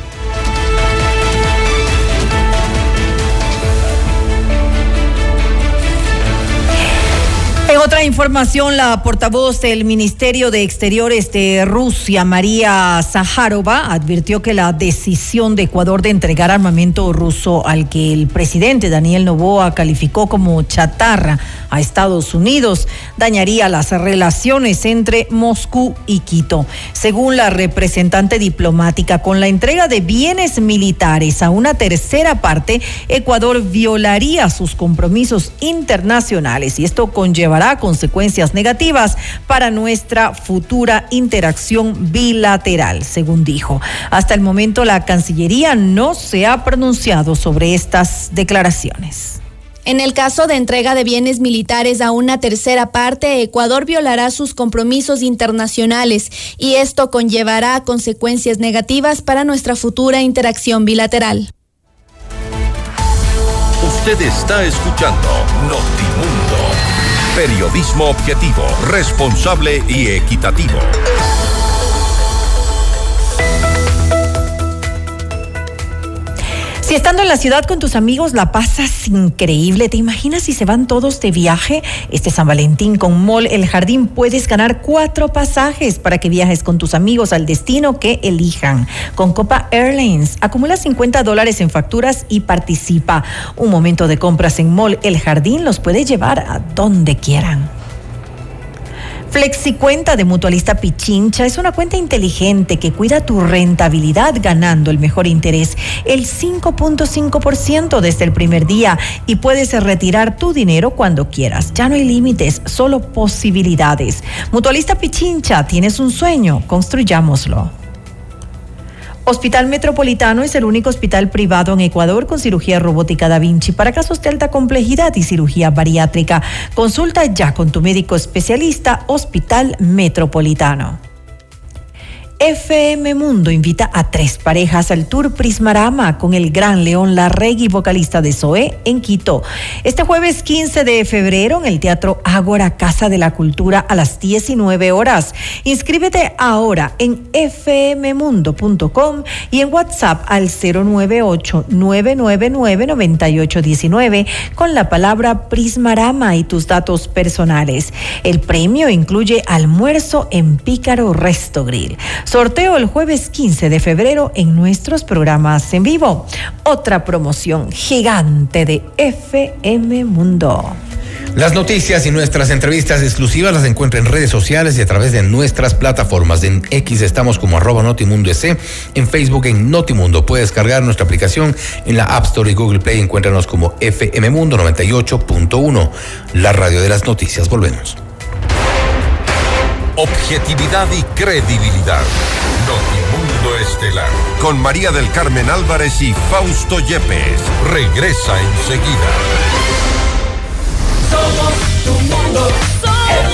Otra información, la portavoz del Ministerio de Exteriores de Rusia, María Zaharova, advirtió que la decisión de Ecuador de entregar armamento ruso al que el presidente Daniel Novoa calificó como chatarra a Estados Unidos dañaría las relaciones entre Moscú y Quito. Según la representante diplomática, con la entrega de bienes militares a una tercera parte, Ecuador violaría sus compromisos internacionales y esto conllevará consecuencias negativas para nuestra futura interacción bilateral, según dijo. Hasta el momento la Cancillería no se ha pronunciado sobre estas declaraciones. En el caso de entrega de bienes militares a una tercera parte, Ecuador violará sus compromisos internacionales y esto conllevará consecuencias negativas para nuestra futura interacción bilateral. Usted está escuchando Notimundo. Periodismo objetivo, responsable y equitativo. Si estando en la ciudad con tus amigos la pasas increíble, ¿te imaginas si se van todos de viaje? Este San Valentín con Mall El Jardín puedes ganar cuatro pasajes para que viajes con tus amigos al destino que elijan. Con Copa Airlines, acumula 50 dólares en facturas y participa. Un momento de compras en Mall El Jardín los puede llevar a donde quieran. Flexicuenta de Mutualista Pichincha es una cuenta inteligente que cuida tu rentabilidad ganando el mejor interés, el 5.5% desde el primer día y puedes retirar tu dinero cuando quieras. Ya no hay límites, solo posibilidades. Mutualista Pichincha, tienes un sueño, construyámoslo. Hospital Metropolitano es el único hospital privado en Ecuador con cirugía robótica Da Vinci para casos de alta complejidad y cirugía bariátrica. Consulta ya con tu médico especialista Hospital Metropolitano. FM Mundo invita a tres parejas al Tour Prismarama con el gran León Larregui, vocalista de Zoé, en Quito. Este jueves 15 de febrero en el Teatro Ágora Casa de la Cultura a las 19 horas. Inscríbete ahora en fmmundo.com y en WhatsApp al 098-999-9819 con la palabra Prismarama y tus datos personales. El premio incluye almuerzo en Pícaro Resto Grill. Sorteo el jueves 15 de febrero en nuestros programas en vivo. Otra promoción gigante de FM Mundo. Las noticias y nuestras entrevistas exclusivas las encuentra en redes sociales y a través de nuestras plataformas. En X estamos como arroba Notimundo S, en Facebook en Notimundo. Puedes cargar nuestra aplicación en la App Store y Google Play. Encuéntranos como FM Mundo 98.1, la radio de las noticias. Volvemos objetividad y credibilidad. Notimundo Estelar. Con María del Carmen Álvarez y Fausto Yepes. Regresa enseguida. Somos tu mundo.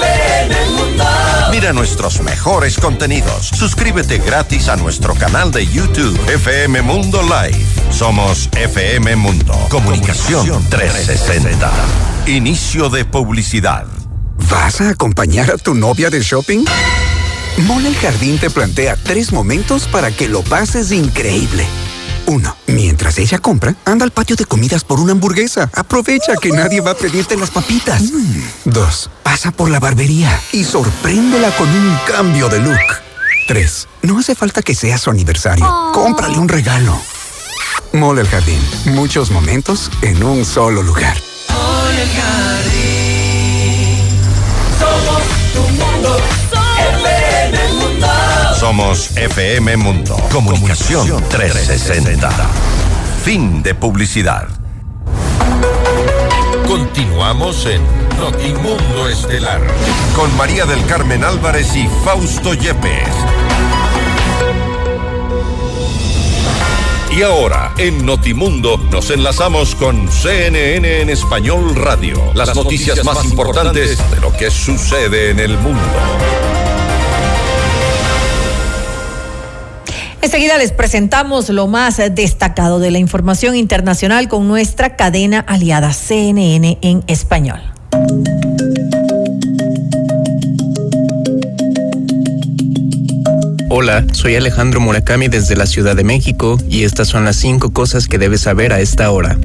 FM Mundo. Mira nuestros mejores contenidos. Suscríbete gratis a nuestro canal de YouTube FM Mundo Live. Somos FM Mundo. Comunicación 360. Inicio de publicidad. ¿Vas a acompañar a tu novia de shopping? Mole el Jardín te plantea tres momentos para que lo pases increíble. Uno, mientras ella compra, anda al patio de comidas por una hamburguesa. Aprovecha que nadie va a pedirte las papitas. Mm. Dos, pasa por la barbería y sorpréndela con un cambio de look. Tres, no hace falta que sea su aniversario. Cómprale un regalo. Mole el Jardín, muchos momentos en un solo lugar. Mole el Jardín. Somos FM Mundo. Comunicación 360. Fin de publicidad. Continuamos en Notimundo Estelar con María del Carmen Álvarez y Fausto Yepes. Y ahora, en Notimundo, nos enlazamos con CNN en Español Radio. Las, noticias, más importantes de lo que sucede en el mundo. Enseguida les presentamos lo más destacado de la información internacional con nuestra cadena aliada CNN en español. Hola, soy Alejandro Murakami desde la Ciudad de México y estas son las cinco cosas que debes saber a esta hora.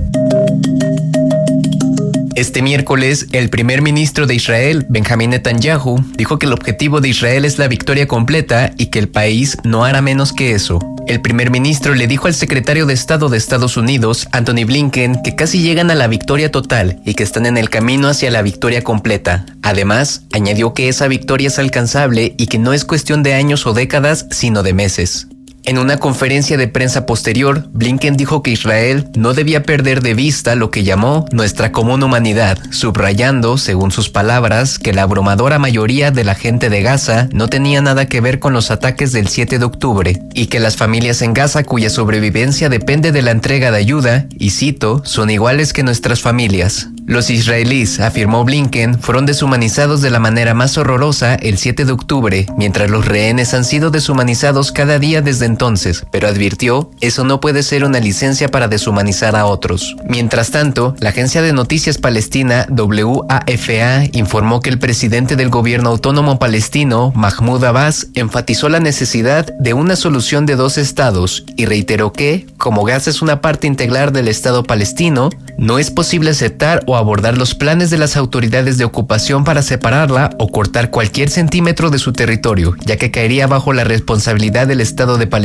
Este miércoles, el primer ministro de Israel, Benjamín Netanyahu, dijo que el objetivo de Israel es la victoria completa y que el país no hará menos que eso. El primer ministro le dijo al secretario de Estado de Estados Unidos, Anthony Blinken, que casi llegan a la victoria total y que están en el camino hacia la victoria completa. Además, añadió que esa victoria es alcanzable y que no es cuestión de años o décadas, sino de meses. En una conferencia de prensa posterior, Blinken dijo que Israel no debía perder de vista lo que llamó nuestra común humanidad, subrayando, según sus palabras, que la abrumadora mayoría de la gente de Gaza no tenía nada que ver con los ataques del 7 de octubre y que las familias en Gaza cuya sobrevivencia depende de la entrega de ayuda, y cito, son iguales que nuestras familias. Los israelíes, afirmó Blinken, fueron deshumanizados de la manera más horrorosa el 7 de octubre, mientras los rehenes han sido deshumanizados cada día desde entonces, pero advirtió, eso no puede ser una licencia para deshumanizar a otros. Mientras tanto, la agencia de noticias palestina WAFA informó que el presidente del gobierno autónomo palestino, Mahmoud Abbas, enfatizó la necesidad de una solución de dos estados y reiteró que, como Gaza es una parte integral del Estado palestino, no es posible aceptar o abordar los planes de las autoridades de ocupación para separarla o cortar cualquier centímetro de su territorio, ya que caería bajo la responsabilidad del Estado de Palestina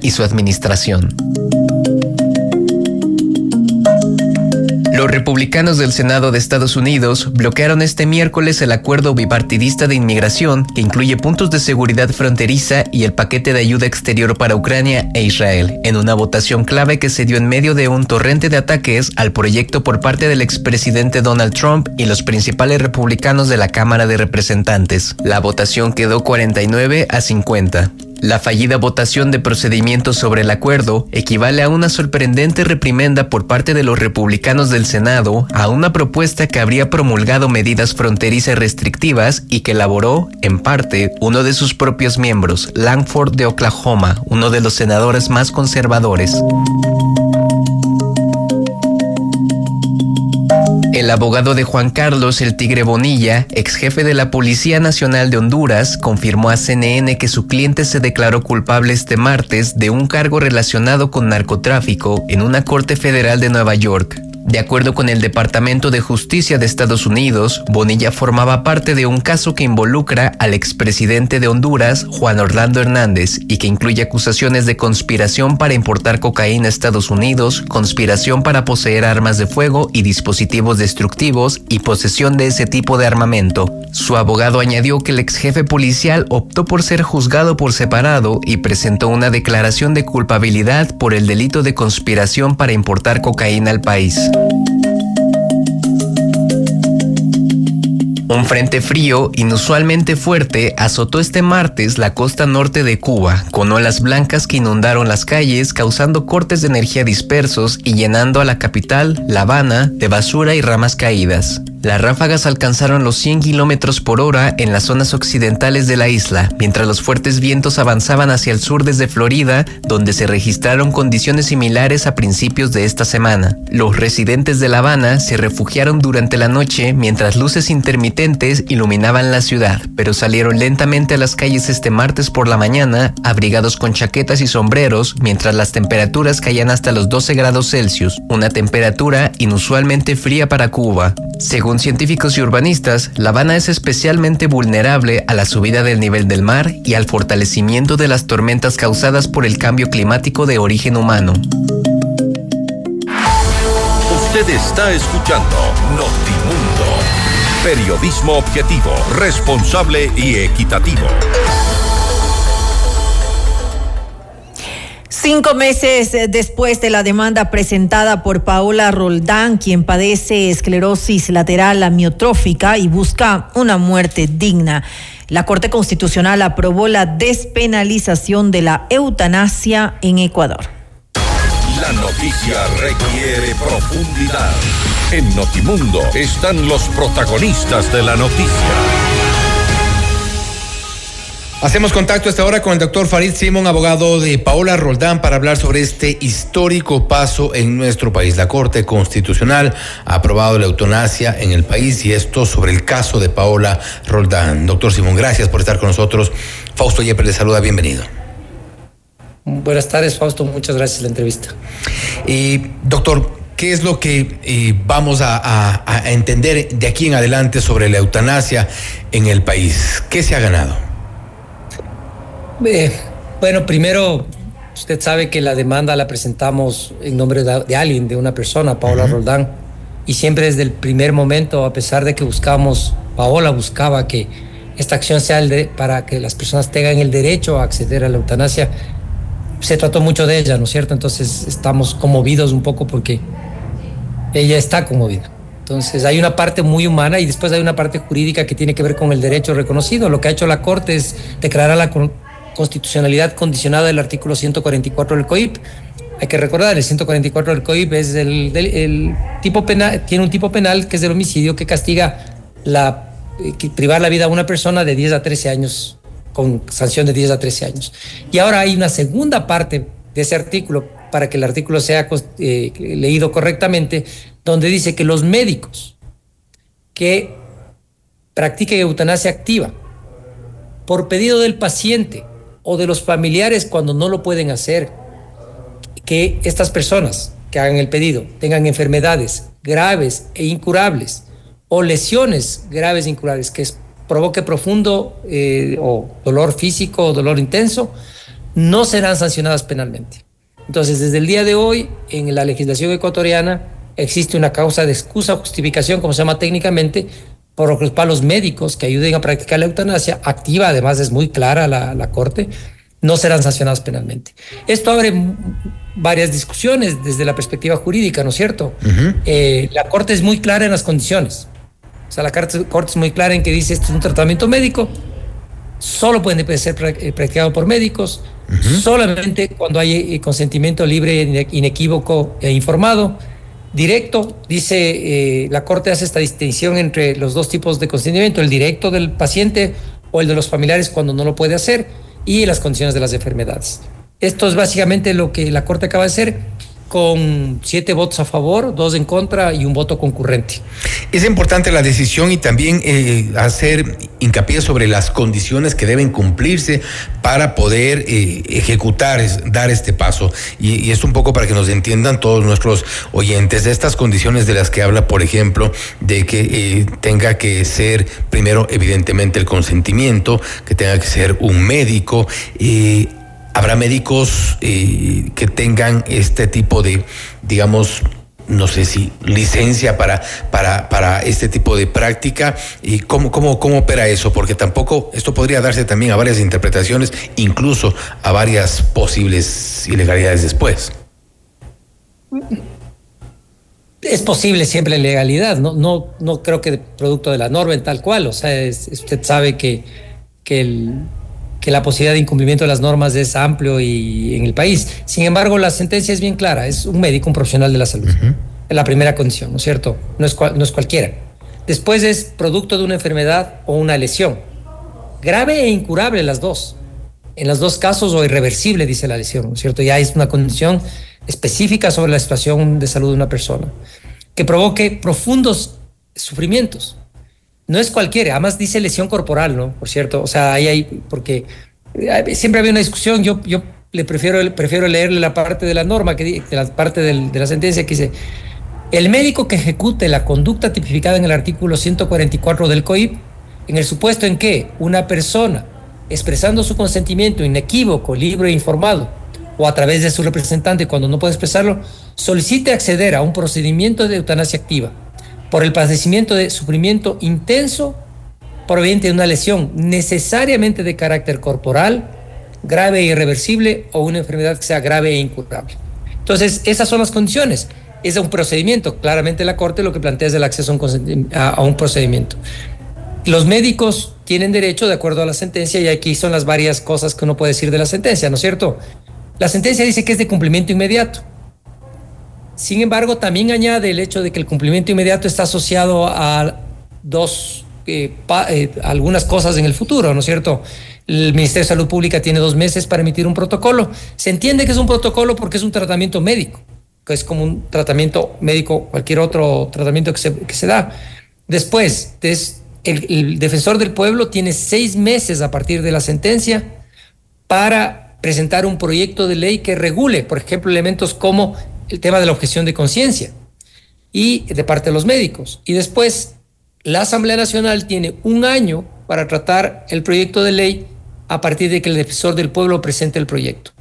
y su administración. Los republicanos del Senado de Estados Unidos bloquearon este miércoles el acuerdo bipartidista de inmigración que incluye puntos de seguridad fronteriza y el paquete de ayuda exterior para Ucrania e Israel, en una votación clave que se dio en medio de un torrente de ataques al proyecto por parte del expresidente Donald Trump y los principales republicanos de la Cámara de Representantes. La votación quedó 49 a 50. La fallida votación de procedimientos sobre el acuerdo equivale a una sorprendente reprimenda por parte de los republicanos del Senado a una propuesta que habría promulgado medidas fronterizas restrictivas y que elaboró, en parte, uno de sus propios miembros, Langford de Oklahoma, uno de los senadores más conservadores. El abogado de Juan Carlos El Tigre Bonilla, ex jefe de la Policía Nacional de Honduras, confirmó a CNN que su cliente se declaró culpable este martes de un cargo relacionado con narcotráfico en una corte federal de Nueva York. De acuerdo con el Departamento de Justicia de Estados Unidos, Bonilla formaba parte de un caso que involucra al expresidente de Honduras, Juan Orlando Hernández, y que incluye acusaciones de conspiración para importar cocaína a Estados Unidos, conspiración para poseer armas de fuego y dispositivos destructivos y posesión de ese tipo de armamento. Su abogado añadió que el ex jefe policial optó por ser juzgado por separado y presentó una declaración de culpabilidad por el delito de conspiración para importar cocaína al país. Un frente frío, inusualmente fuerte, azotó este martes la costa norte de Cuba, con olas blancas que inundaron las calles, causando cortes de energía dispersos y llenando a la capital, La Habana, de basura y ramas caídas. Las ráfagas alcanzaron los 100 kilómetros por hora en las zonas occidentales de la isla, mientras los fuertes vientos avanzaban hacia el sur desde Florida, donde se registraron condiciones similares a principios de esta semana. Los residentes de La Habana se refugiaron durante la noche mientras luces intermitentes iluminaban la ciudad, pero salieron lentamente a las calles este martes por la mañana, abrigados con chaquetas y sombreros, mientras las temperaturas caían hasta los 12 grados Celsius, una temperatura inusualmente fría para Cuba. Según científicos y urbanistas, La Habana es especialmente vulnerable a la subida del nivel del mar y al fortalecimiento de las tormentas causadas por el cambio climático de origen humano. Usted está escuchando Notimundo. Periodismo objetivo, responsable y equitativo. Cinco meses después de la demanda presentada por Paola Roldán, quien padece esclerosis lateral amiotrófica y busca una muerte digna, la Corte Constitucional aprobó la despenalización de la eutanasia en Ecuador. La noticia requiere profundidad. En Notimundo están los protagonistas de la noticia. Hacemos contacto hasta ahora con el doctor Farid Simón, abogado de Paola Roldán, para hablar sobre este histórico paso en nuestro país. La Corte Constitucional ha aprobado la eutanasia en el país y esto sobre el caso de Paola Roldán. Doctor Simón, gracias por estar con nosotros. Fausto Yepes le saluda, bienvenido. Buenas tardes, Fausto. Muchas gracias por la entrevista. Y, doctor, ¿qué es lo que eh, vamos a, a, a entender de aquí en adelante sobre la eutanasia en el país? ¿Qué se ha ganado? Eh, bueno, primero, usted sabe que la demanda la presentamos en nombre de, de alguien, de una persona, Paola uh -huh. Roldán, y siempre desde el primer momento, a pesar de que buscamos, Paola buscaba que esta acción sea el de, para que las personas tengan el derecho a acceder a la eutanasia, se trató mucho de ella, ¿no es cierto? Entonces estamos conmovidos un poco porque ella está conmovida. Entonces hay una parte muy humana y después hay una parte jurídica que tiene que ver con el derecho reconocido. Lo que ha hecho la Corte es declarar la constitucionalidad condicionada del artículo 144 del COIP. Hay que recordar, el 144 del COIP es el, el, el tipo penal, tiene un tipo penal que es el homicidio que castiga la que privar la vida a una persona de 10 a 13 años con sanción de 10 a 13 años. Y ahora hay una segunda parte de ese artículo para que el artículo sea eh, leído correctamente, donde dice que los médicos que practiquen eutanasia activa por pedido del paciente o de los familiares cuando no lo pueden hacer, que estas personas que hagan el pedido tengan enfermedades graves e incurables o lesiones graves e incurables que provoque profundo eh, o dolor físico o dolor intenso, no serán sancionadas penalmente. Entonces, desde el día de hoy, en la legislación ecuatoriana, existe una causa de excusa o justificación, como se llama técnicamente, por lo que para los médicos que ayuden a practicar la eutanasia, activa, además es muy clara la, la Corte, no serán sancionados penalmente. Esto abre varias discusiones desde la perspectiva jurídica, ¿no es cierto? Eh, la Corte es muy clara en las condiciones. O sea, la Corte es muy clara en que dice esto es un tratamiento médico, solo puede ser eh, practicado por médicos, solamente cuando hay eh, consentimiento libre, inequívoco e informado. Directo, dice la Corte hace esta distinción entre los dos tipos de consentimiento, el directo del paciente o el de los familiares cuando no lo puede hacer y las condiciones de las enfermedades. Esto es básicamente lo que la Corte acaba de hacer con siete votos a favor, dos en contra y un voto concurrente. Es importante la decisión y también eh, hacer hincapié sobre las condiciones que deben cumplirse para poder eh, ejecutar, dar este paso. Y, es un poco para que nos entiendan todos nuestros oyentes de estas condiciones de las que habla, por ejemplo, de que eh, tenga que ser primero evidentemente el consentimiento, que tenga que ser un médico. ¿Habrá médicos eh, que tengan este tipo de, digamos, no sé si licencia para, para, para este tipo de práctica. Y cómo, cómo, cómo opera eso, porque tampoco esto podría darse también a varias interpretaciones, incluso a varias posibles ilegalidades después. Es posible siempre legalidad, no, no, no creo que producto de la norma en tal cual, o sea, usted sabe que, que el que la posibilidad de incumplimiento de las normas es amplio y en el país. Sin embargo, la sentencia es bien clara, es un médico, un profesional de la salud. Es la primera condición, ¿no es cierto? No es, no es cualquiera. Después es producto de una enfermedad o una lesión. Grave e incurable las dos. En los dos casos o irreversible, dice la lesión, ¿no es cierto? Ya es una condición específica sobre la situación de salud de una persona que provoque profundos sufrimientos no es cualquiera, además dice lesión corporal, ¿no? Por cierto, o sea, ahí hay, porque eh, siempre había una discusión, yo, yo le prefiero, prefiero leerle la parte de la norma, que, la parte de la sentencia que dice, el médico que ejecute la conducta tipificada en el artículo 144 del COIP, en el supuesto en que una persona, expresando su consentimiento inequívoco, libre e informado, o a través de su representante cuando no puede expresarlo, solicite acceder a un procedimiento de eutanasia activa por el padecimiento de sufrimiento intenso proveniente de una lesión necesariamente de carácter corporal, grave e irreversible o una enfermedad que sea grave e incurable. Entonces, esas son las condiciones. Es un procedimiento. Claramente la Corte lo que plantea es el acceso a un, procedimiento. Los médicos tienen derecho, de acuerdo a la sentencia, y aquí son las varias cosas que uno puede decir de la sentencia, ¿no es cierto? La sentencia dice que es de cumplimiento inmediato. Sin embargo, también añade el hecho de que el cumplimiento inmediato está asociado a dos, eh, eh, algunas cosas en el futuro, ¿no es cierto? El Ministerio de Salud Pública tiene dos meses para emitir un protocolo. Se entiende que es un protocolo porque es un tratamiento médico, que es como un tratamiento médico, cualquier otro tratamiento que se, da. Después, el defensor del pueblo tiene seis meses a partir de la sentencia para presentar un proyecto de ley que regule, por ejemplo, elementos como el tema de la objeción de conciencia y de parte de los médicos. Y después, la Asamblea Nacional tiene un año para tratar el proyecto de ley a partir de que el defensor del pueblo presente el proyecto,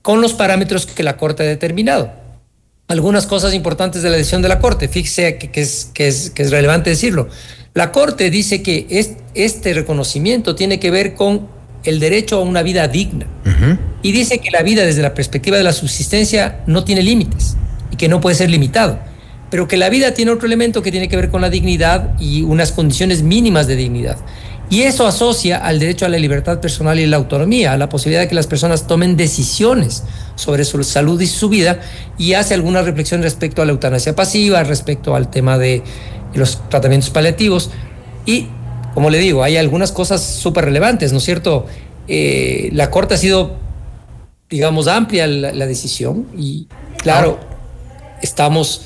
con los parámetros que la Corte ha determinado. Algunas cosas importantes de la decisión de la Corte, fíjese que, es, que, es, que es relevante decirlo. La Corte dice que este reconocimiento tiene que ver con el derecho a una vida digna. Y dice que la vida desde la perspectiva de la subsistencia no tiene límites y que no puede ser limitado, pero que la vida tiene otro elemento que tiene que ver con la dignidad y unas condiciones mínimas de dignidad. Y eso asocia al derecho a la libertad personal y la autonomía, a la posibilidad de que las personas tomen decisiones sobre su salud y su vida y hace alguna reflexión respecto a la eutanasia pasiva, respecto al tema de los tratamientos paliativos. Y, como le digo, hay algunas cosas súper relevantes, ¿no es cierto? Eh, la Corte ha sido digamos, amplia la, decisión y claro, estamos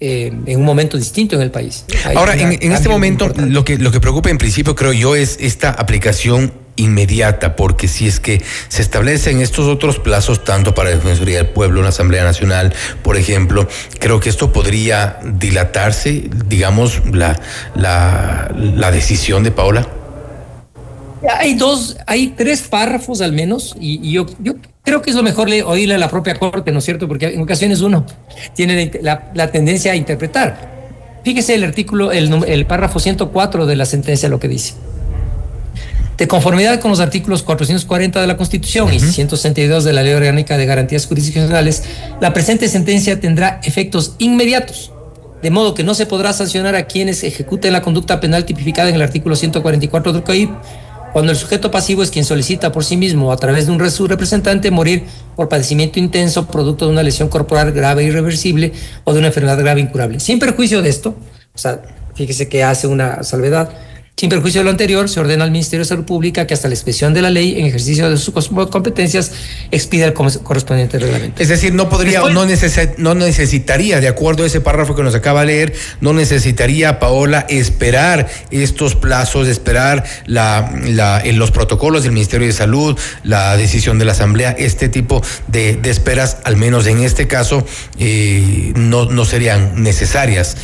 eh, en un momento distinto en el país. Ahora, en, este momento, lo que, lo que preocupa en principio, creo yo, es esta aplicación inmediata, porque si es que se establecen estos otros plazos, tanto para la Defensoría del Pueblo, la Asamblea Nacional, por ejemplo, creo que esto podría dilatarse, digamos, la, la, decisión de Paola. Hay dos, hay tres párrafos al menos, y, yo, creo que es lo mejor oírle a la propia corte, ¿no es cierto? Porque en ocasiones uno tiene la, la tendencia a interpretar. Fíjese el artículo, el, el párrafo 104 de la sentencia lo que dice. De conformidad con los artículos 440 de la Constitución y 162 de la Ley Orgánica de Garantías Jurisdiccionales, la presente sentencia tendrá efectos inmediatos, de modo que no se podrá sancionar a quienes ejecuten la conducta penal tipificada en el artículo 144 del COIP cuando el sujeto pasivo es quien solicita por sí mismo o a través de un su representante morir por padecimiento intenso producto de una lesión corporal grave e irreversible o de una enfermedad grave incurable. Sin perjuicio de esto, o sea, fíjese que hace una salvedad, sin perjuicio de lo anterior, se ordena al Ministerio de Salud Pública que hasta la expresión de la ley, en ejercicio de sus competencias, expida el correspondiente reglamento. Es decir, no podría, no, no, necesitaría, de acuerdo a ese párrafo que nos acaba de leer, no necesitaría, Paola, esperar estos plazos, esperar la, la, en los protocolos del Ministerio de Salud, la decisión de la Asamblea, este tipo de, de esperas, al menos en este caso, eh, no, no serían necesarias,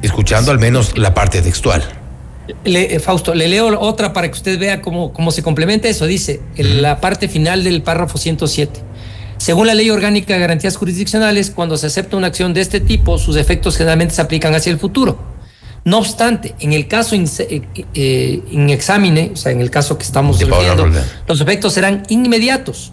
escuchando al menos la parte textual. Le, eh, Fausto, le leo otra para que usted vea cómo, cómo se complementa eso. Dice, en la parte final del párrafo 107. Según la Ley Orgánica de Garantías Jurisdiccionales, cuando se acepta una acción de este tipo, sus efectos generalmente se aplican hacia el futuro. No obstante, en el caso in, eh, eh, examine, o sea, en el caso que estamos viendo, los efectos serán inmediatos.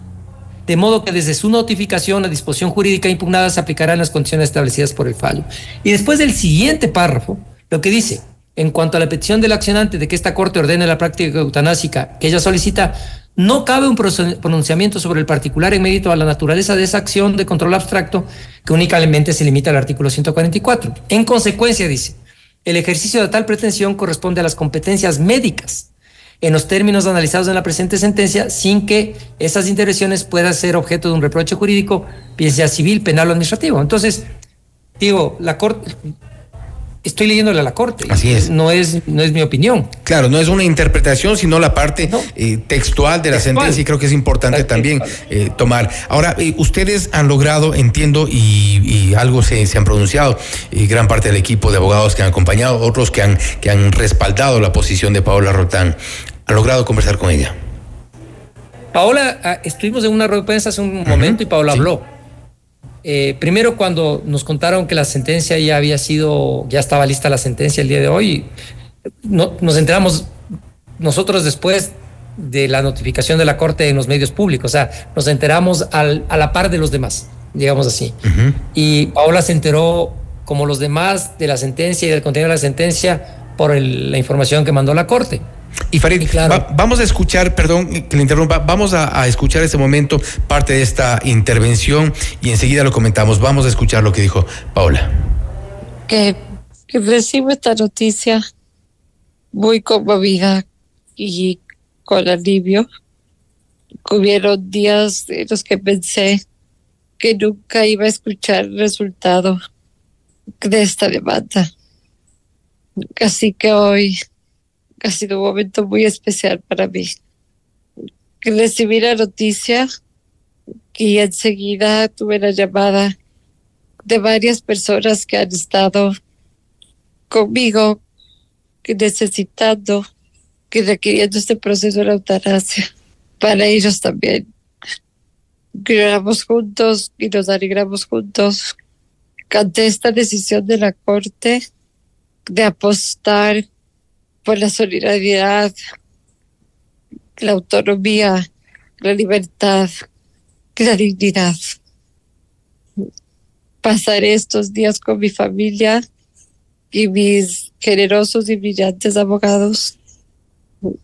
De modo que desde su notificación, la disposición jurídica impugnada se aplicará en las condiciones establecidas por el fallo. Y después del siguiente párrafo, lo que dice, en cuanto a la petición del accionante de que esta Corte ordene la práctica eutanásica que ella solicita, no cabe un pronunciamiento sobre el particular en mérito a la naturaleza de esa acción de control abstracto que únicamente se limita al artículo 144. En consecuencia, dice, el ejercicio de tal pretensión corresponde a las competencias médicas en los términos analizados en la presente sentencia, sin que esas intervenciones puedan ser objeto de un reproche jurídico, bien sea civil, penal o administrativo. Entonces, digo, la Corte, estoy leyéndole a la corte. Así es. No es, no es mi opinión. Claro, no es una interpretación, sino la parte eh, textual de la sentencia y creo que es importante también eh, tomar. Ahora, eh, ustedes han logrado, entiendo, y, algo se, han pronunciado, y gran parte del equipo de abogados que han acompañado, otros que han, que han respaldado la posición de Paola Rotán, han logrado conversar con ella. Paola, ah, estuvimos en una rueda de prensa hace un momento y Paola habló eh, primero cuando nos contaron que la sentencia ya había sido, ya estaba lista la sentencia el día de hoy, no, nos enteramos nosotros después de la notificación de la Corte en los medios públicos, o sea, nos enteramos al, a la par de los demás, digamos así. Y Paola se enteró, como los demás, de la sentencia y del contenido de la sentencia por la información que mandó la Corte. Y Farid, vamos a escuchar, perdón que le interrumpa, vamos a, escuchar este momento parte de esta intervención y enseguida lo comentamos. Vamos a escuchar lo que dijo Paola. Que, que recibo esta noticia muy conmovida y con alivio. Hubieron días en los que pensé que nunca iba a escuchar el resultado de esta demanda. Así que hoy ha sido un momento muy especial para mí. Recibí la noticia y enseguida tuve la llamada de varias personas que han estado conmigo necesitando, que requiriendo este proceso de la eutanasia. Para ellos también. Lloramos juntos y nos alegramos juntos ante esta decisión de la Corte de apostar por la solidaridad, la autonomía, la libertad, la dignidad. Pasaré estos días con mi familia y mis generosos y brillantes abogados,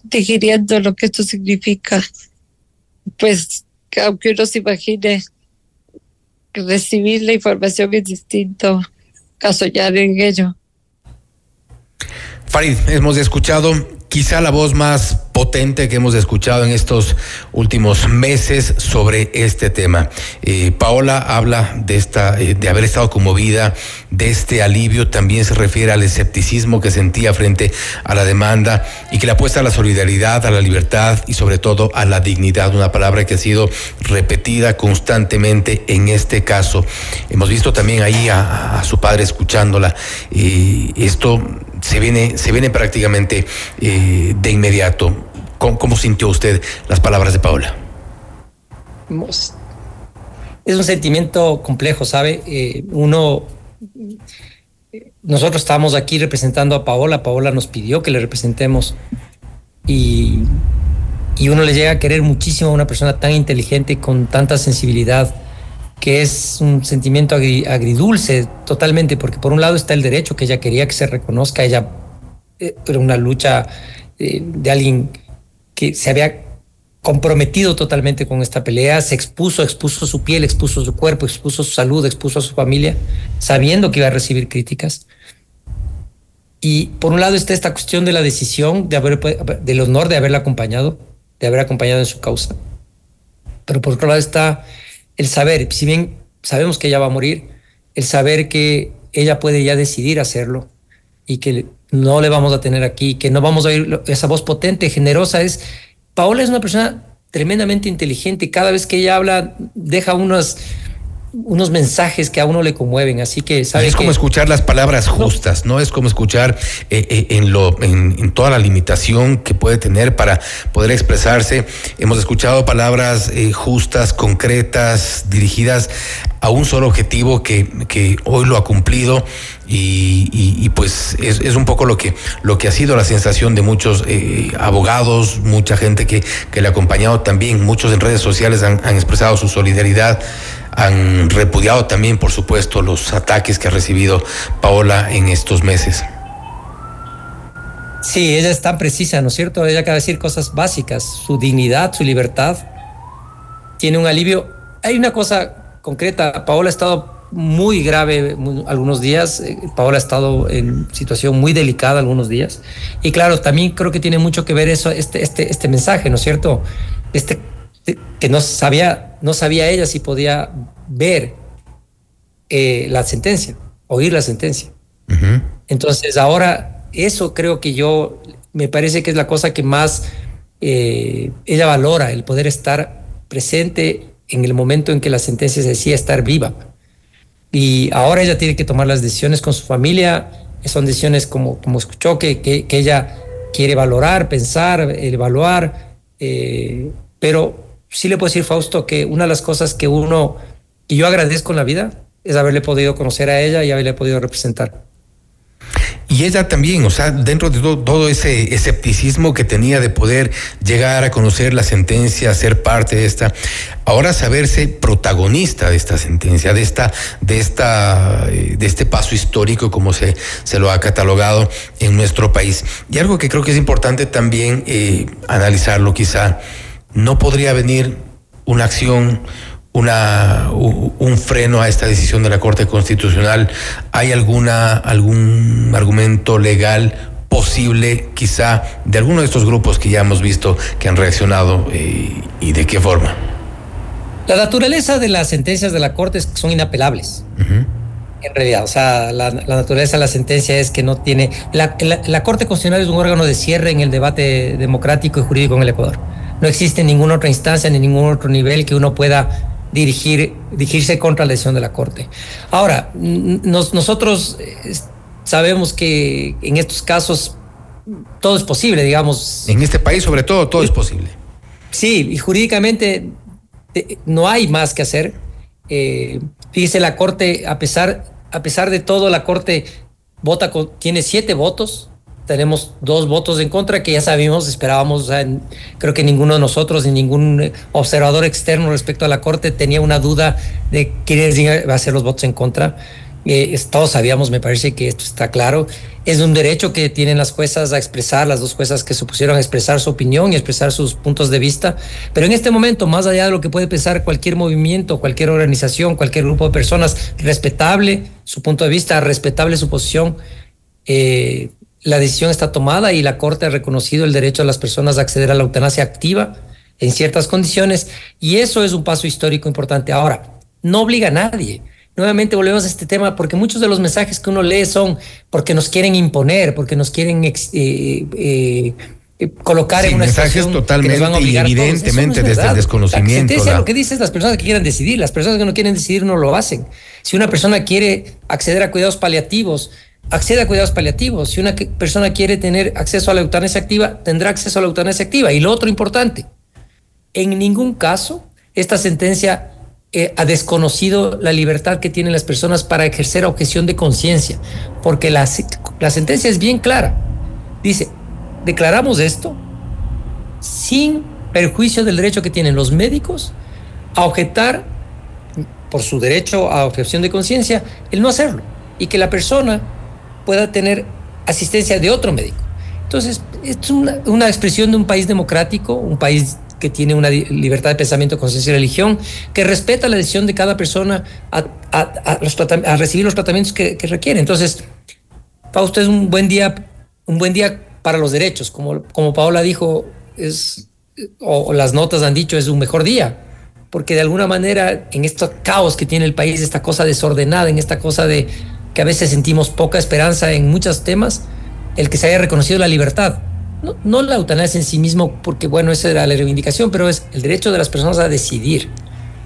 digiriendo lo que esto significa. Pues, aunque uno se imagine recibir la información es distinto a soñar en ello. Farid, hemos escuchado quizá la voz más potente que hemos escuchado en estos últimos meses sobre este tema. Eh, Paola habla de esta, eh, de haber estado conmovida, de este alivio, también se refiere al escepticismo que sentía frente a la demanda y que le apuesta a la solidaridad, a la libertad y sobre todo a la dignidad, una palabra que ha sido repetida constantemente en este caso. Hemos visto también ahí a, su padre escuchándola. y esto se viene, se viene prácticamente eh, de inmediato. ¿Cómo, sintió usted las palabras de Paola? es un sentimiento complejo, ¿sabe? Eh, uno, nosotros estábamos aquí representando a Paola, Paola nos pidió que le representemos y, y uno le llega a querer muchísimo a una persona tan inteligente y con tanta sensibilidad que es un sentimiento agridulce totalmente, porque por un lado está el derecho que ella quería que se reconozca, ella eh, era una lucha eh, de alguien que se había comprometido totalmente con esta pelea, se expuso, expuso su piel, expuso su cuerpo, expuso su salud, expuso a su familia, sabiendo que iba a recibir críticas. Y por un lado está esta cuestión de la decisión, de haber, del honor de haberla acompañado, de haber acompañado en su causa. Pero por otro lado está el saber, si bien sabemos que ella va a morir, el saber que ella puede ya decidir hacerlo y que no le vamos a tener aquí, que no vamos a oír esa voz potente, generosa. Es Paola es una persona tremendamente inteligente. Cada vez que ella habla, deja unas unos mensajes que a uno le conmueven, así que ¿sabe es como escuchar las palabras justas, no, es como escuchar eh, eh, en lo en, toda la limitación que puede tener para poder expresarse. Hemos escuchado palabras eh, justas, concretas, dirigidas a un solo objetivo que, que hoy lo ha cumplido y, pues es, es, un poco lo que, lo que ha sido la sensación de muchos abogados, mucha gente que, que le ha acompañado también, muchos en redes sociales han, han expresado su solidaridad han repudiado también, por supuesto, los ataques que ha recibido Paola en estos meses. Sí, ella es tan precisa, ¿no es cierto? Ella acaba de decir cosas básicas, su dignidad, su libertad. Tiene un alivio. Hay una cosa concreta, Paola ha estado muy grave algunos días, eh, Paola ha estado en situación muy delicada algunos días. Y claro, también creo que tiene mucho que ver eso, este, este, este mensaje, ¿no es cierto? Este que no sabía, no sabía ella si podía ver eh, la sentencia, oír la sentencia. Entonces ahora eso creo que yo, me parece que es la cosa que más eh, ella valora, el poder estar presente en el momento en que la sentencia se decía estar viva. Y ahora ella tiene que tomar las decisiones con su familia, son decisiones como, como escuchó, que, que, ella quiere valorar, pensar, evaluar, eh, pero sí le puedo decir, Fausto, que una de las cosas que uno, y yo agradezco en la vida, es haberle podido conocer a ella y haberle podido representar. Y ella también, o sea, dentro de todo, ese escepticismo que tenía de poder llegar a conocer la sentencia, ser parte de esta, ahora saberse protagonista de esta sentencia, de esta, de esta, eh, de este paso histórico como se, se lo ha catalogado en nuestro país. Y algo que creo que es importante también eh, analizarlo quizá no podría venir una acción, una, un freno a esta decisión de la Corte Constitucional. ¿Hay alguna, algún argumento legal posible, quizá, de alguno de estos grupos que ya hemos visto que han reaccionado eh, y de qué forma? La naturaleza de las sentencias de la Corte es que son inapelables. En realidad, o sea, la, naturaleza de la sentencia es que no tiene. La, la Corte Constitucional es un órgano de cierre en el debate democrático y jurídico en el Ecuador no existe ninguna otra instancia ni ningún otro nivel que uno pueda dirigir, dirigirse contra la decisión de la Corte. Ahora, nosotros eh, sabemos que en estos casos todo es posible, digamos. En este país, sobre todo, todo es posible. Sí, y jurídicamente eh, no hay más que hacer. Eh, fíjese, la Corte, a pesar, a pesar de todo, la Corte vota tiene siete votos tenemos dos votos en contra que ya sabíamos, esperábamos, creo que ninguno de nosotros ni ningún eh, observador externo respecto a la Corte tenía una duda de quiénes iban a ser los votos en contra. Eh, todos sabíamos, me parece que esto está claro. Es un derecho que tienen las juezas a expresar, las dos juezas que se pusieron a expresar su opinión y expresar sus puntos de vista. Pero en este momento, más allá de lo que puede pensar cualquier movimiento, cualquier organización, cualquier grupo de personas, respetable su punto de vista, respetable su posición, eh, la decisión está tomada y la Corte ha reconocido el derecho de las personas a acceder a la eutanasia activa en ciertas condiciones y eso es un paso histórico importante. Ahora, no obliga a nadie. Nuevamente volvemos a este tema porque muchos de los mensajes que uno lee son porque nos quieren imponer, porque nos quieren eh, eh, eh, colocar en una mensajes totalmente y evidentemente desde el desconocimiento. La lo que dice es las personas que quieren decidir, las personas que no quieren decidir no lo hacen. Si una persona quiere acceder a cuidados paliativos, accede a cuidados paliativos. Si una persona quiere tener acceso a la eutanasia activa, tendrá acceso a la eutanasia activa. Y lo otro importante, en ningún caso esta sentencia eh, ha desconocido la libertad que tienen las personas para ejercer objeción de conciencia, porque la, la sentencia es bien clara. Dice, declaramos esto sin perjuicio del derecho que tienen los médicos a objetar por su derecho a objeción de conciencia el no hacerlo y que la persona pueda tener asistencia de otro médico. Entonces, es una, expresión de un país democrático, un país que tiene una libertad de pensamiento, conciencia y religión, que respeta la decisión de cada persona a, recibir los tratamientos que, que, requiere. Entonces, Fausto es un buen día, un buen día para los derechos. Como, como Paola dijo, es, o, o las notas han dicho, es un mejor día. Porque de alguna manera, en este caos que tiene el país, esta cosa desordenada, en esta cosa de que a veces sentimos poca esperanza en muchos temas, el que se haya reconocido la libertad no, no, la eutanasia en sí mismo, porque bueno, esa era la reivindicación, pero es el derecho de las personas a decidir.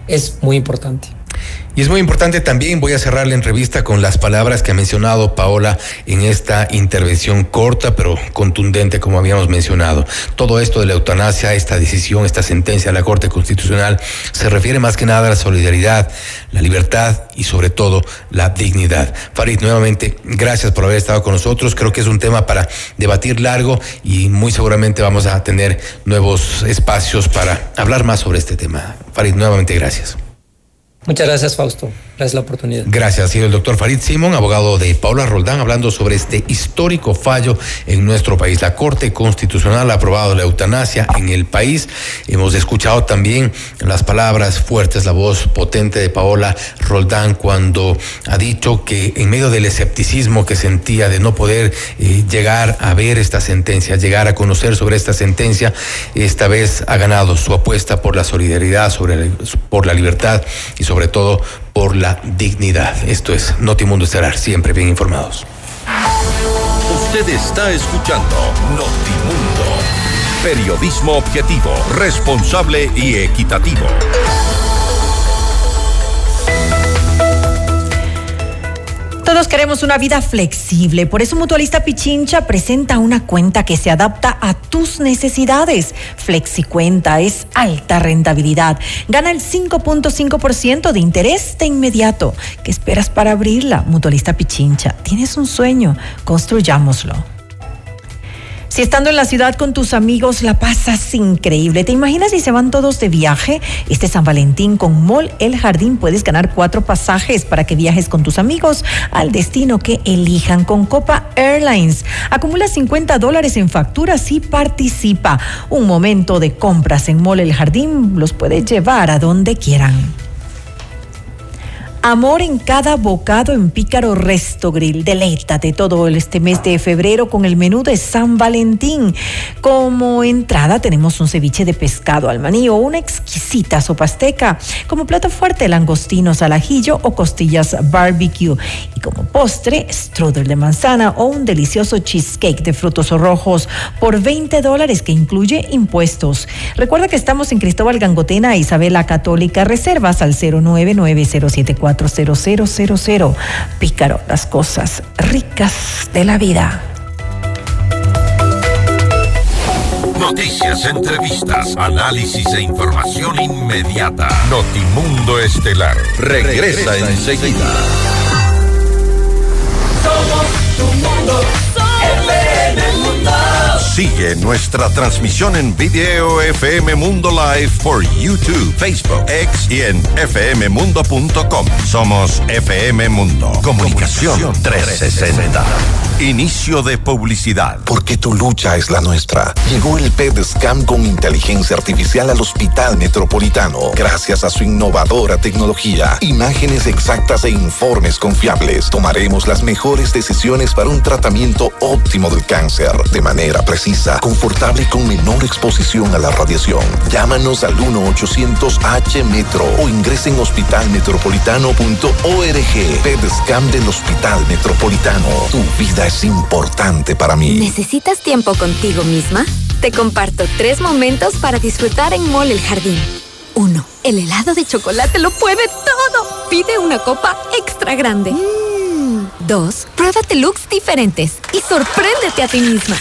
Es muy importante. Y es muy importante también, voy a cerrar la entrevista con las palabras que ha mencionado Paola en esta intervención corta pero contundente como habíamos mencionado. Todo esto de la eutanasia, esta decisión, esta sentencia de la Corte Constitucional se refiere más que nada a la solidaridad, la libertad y sobre todo la dignidad. Farid, nuevamente, gracias por haber estado con nosotros. Creo que es un tema para debatir largo y muy seguramente vamos a tener nuevos espacios para hablar más sobre este tema. Farid, nuevamente gracias. Muchas gracias, Fausto. Gracias la oportunidad. Gracias. Ha sido el doctor Farid Simón, abogado de Paula Roldán, hablando sobre este histórico fallo en nuestro país. La Corte Constitucional ha aprobado la eutanasia en el país. Hemos escuchado también las palabras fuertes, la voz potente de Paola Roldán cuando ha dicho que en medio del escepticismo que sentía de no poder eh, llegar a ver esta sentencia, llegar a conocer sobre esta sentencia, esta vez ha ganado su apuesta por la solidaridad, sobre la, por la libertad y sobre todo por la dignidad. Esto es Notimundo Estelar, siempre bien informados. Usted está escuchando Notimundo. Periodismo objetivo, responsable y equitativo. Todos queremos una vida flexible, por eso Mutualista Pichincha presenta una cuenta que se adapta a tus necesidades. FlexiCuenta es alta rentabilidad. Gana el 5.5% de interés de inmediato. ¿Qué esperas para abrirla? Mutualista Pichincha, tienes un sueño, construyámoslo. Si estando en la ciudad con tus amigos la pasas increíble, ¿te imaginas si se van todos de viaje? Este San Valentín con Mall El Jardín puedes ganar cuatro pasajes para que viajes con tus amigos al destino que elijan con Copa Airlines. Acumula 50 dólares en facturas y participa. Un momento de compras en Mall El Jardín los puedes llevar a donde quieran. Amor en cada bocado en Pícaro Resto Grill. Deleítate todo este mes de febrero con el menú de San Valentín. Como entrada tenemos un ceviche de pescado al maní o una exquisita sopa azteca. Como plato fuerte, langostinos al ajillo o costillas barbecue. Y como postre, strudel de manzana o un delicioso cheesecake de frutos rojos por 20 dólares que incluye impuestos. Recuerda que estamos en Cristóbal Gangotena, Isabela Católica. Reservas al 099-074. 0000. Pícaro, las cosas ricas de la vida. Noticias, entrevistas, análisis e información inmediata. Notimundo Estelar regresa, regresa enseguida. Somos tu Mundo. Sigue nuestra transmisión en video FM Mundo Live por YouTube, Facebook, X y en fmmundo.com. Somos FM Mundo. Comunicación 360. Inicio de publicidad. Porque tu lucha es la nuestra. Llegó el PEDSCAM con inteligencia artificial al Hospital Metropolitano. Gracias a su innovadora tecnología, imágenes exactas e informes confiables, tomaremos las mejores decisiones para un tratamiento óptimo del cáncer de manera precisa, confortable y con menor exposición a la radiación. Llámanos al 1-800-H-METRO o ingresen en hospitalmetropolitano.org. PEDSCAM del Hospital Metropolitano. Tu vida es importante para mí. ¿Necesitas tiempo contigo misma? Te comparto tres momentos para disfrutar en Mall El Jardín. Uno, el helado de chocolate lo puede todo. Pide una copa extra grande. Mm. Dos, pruébate looks diferentes y sorpréndete a ti misma.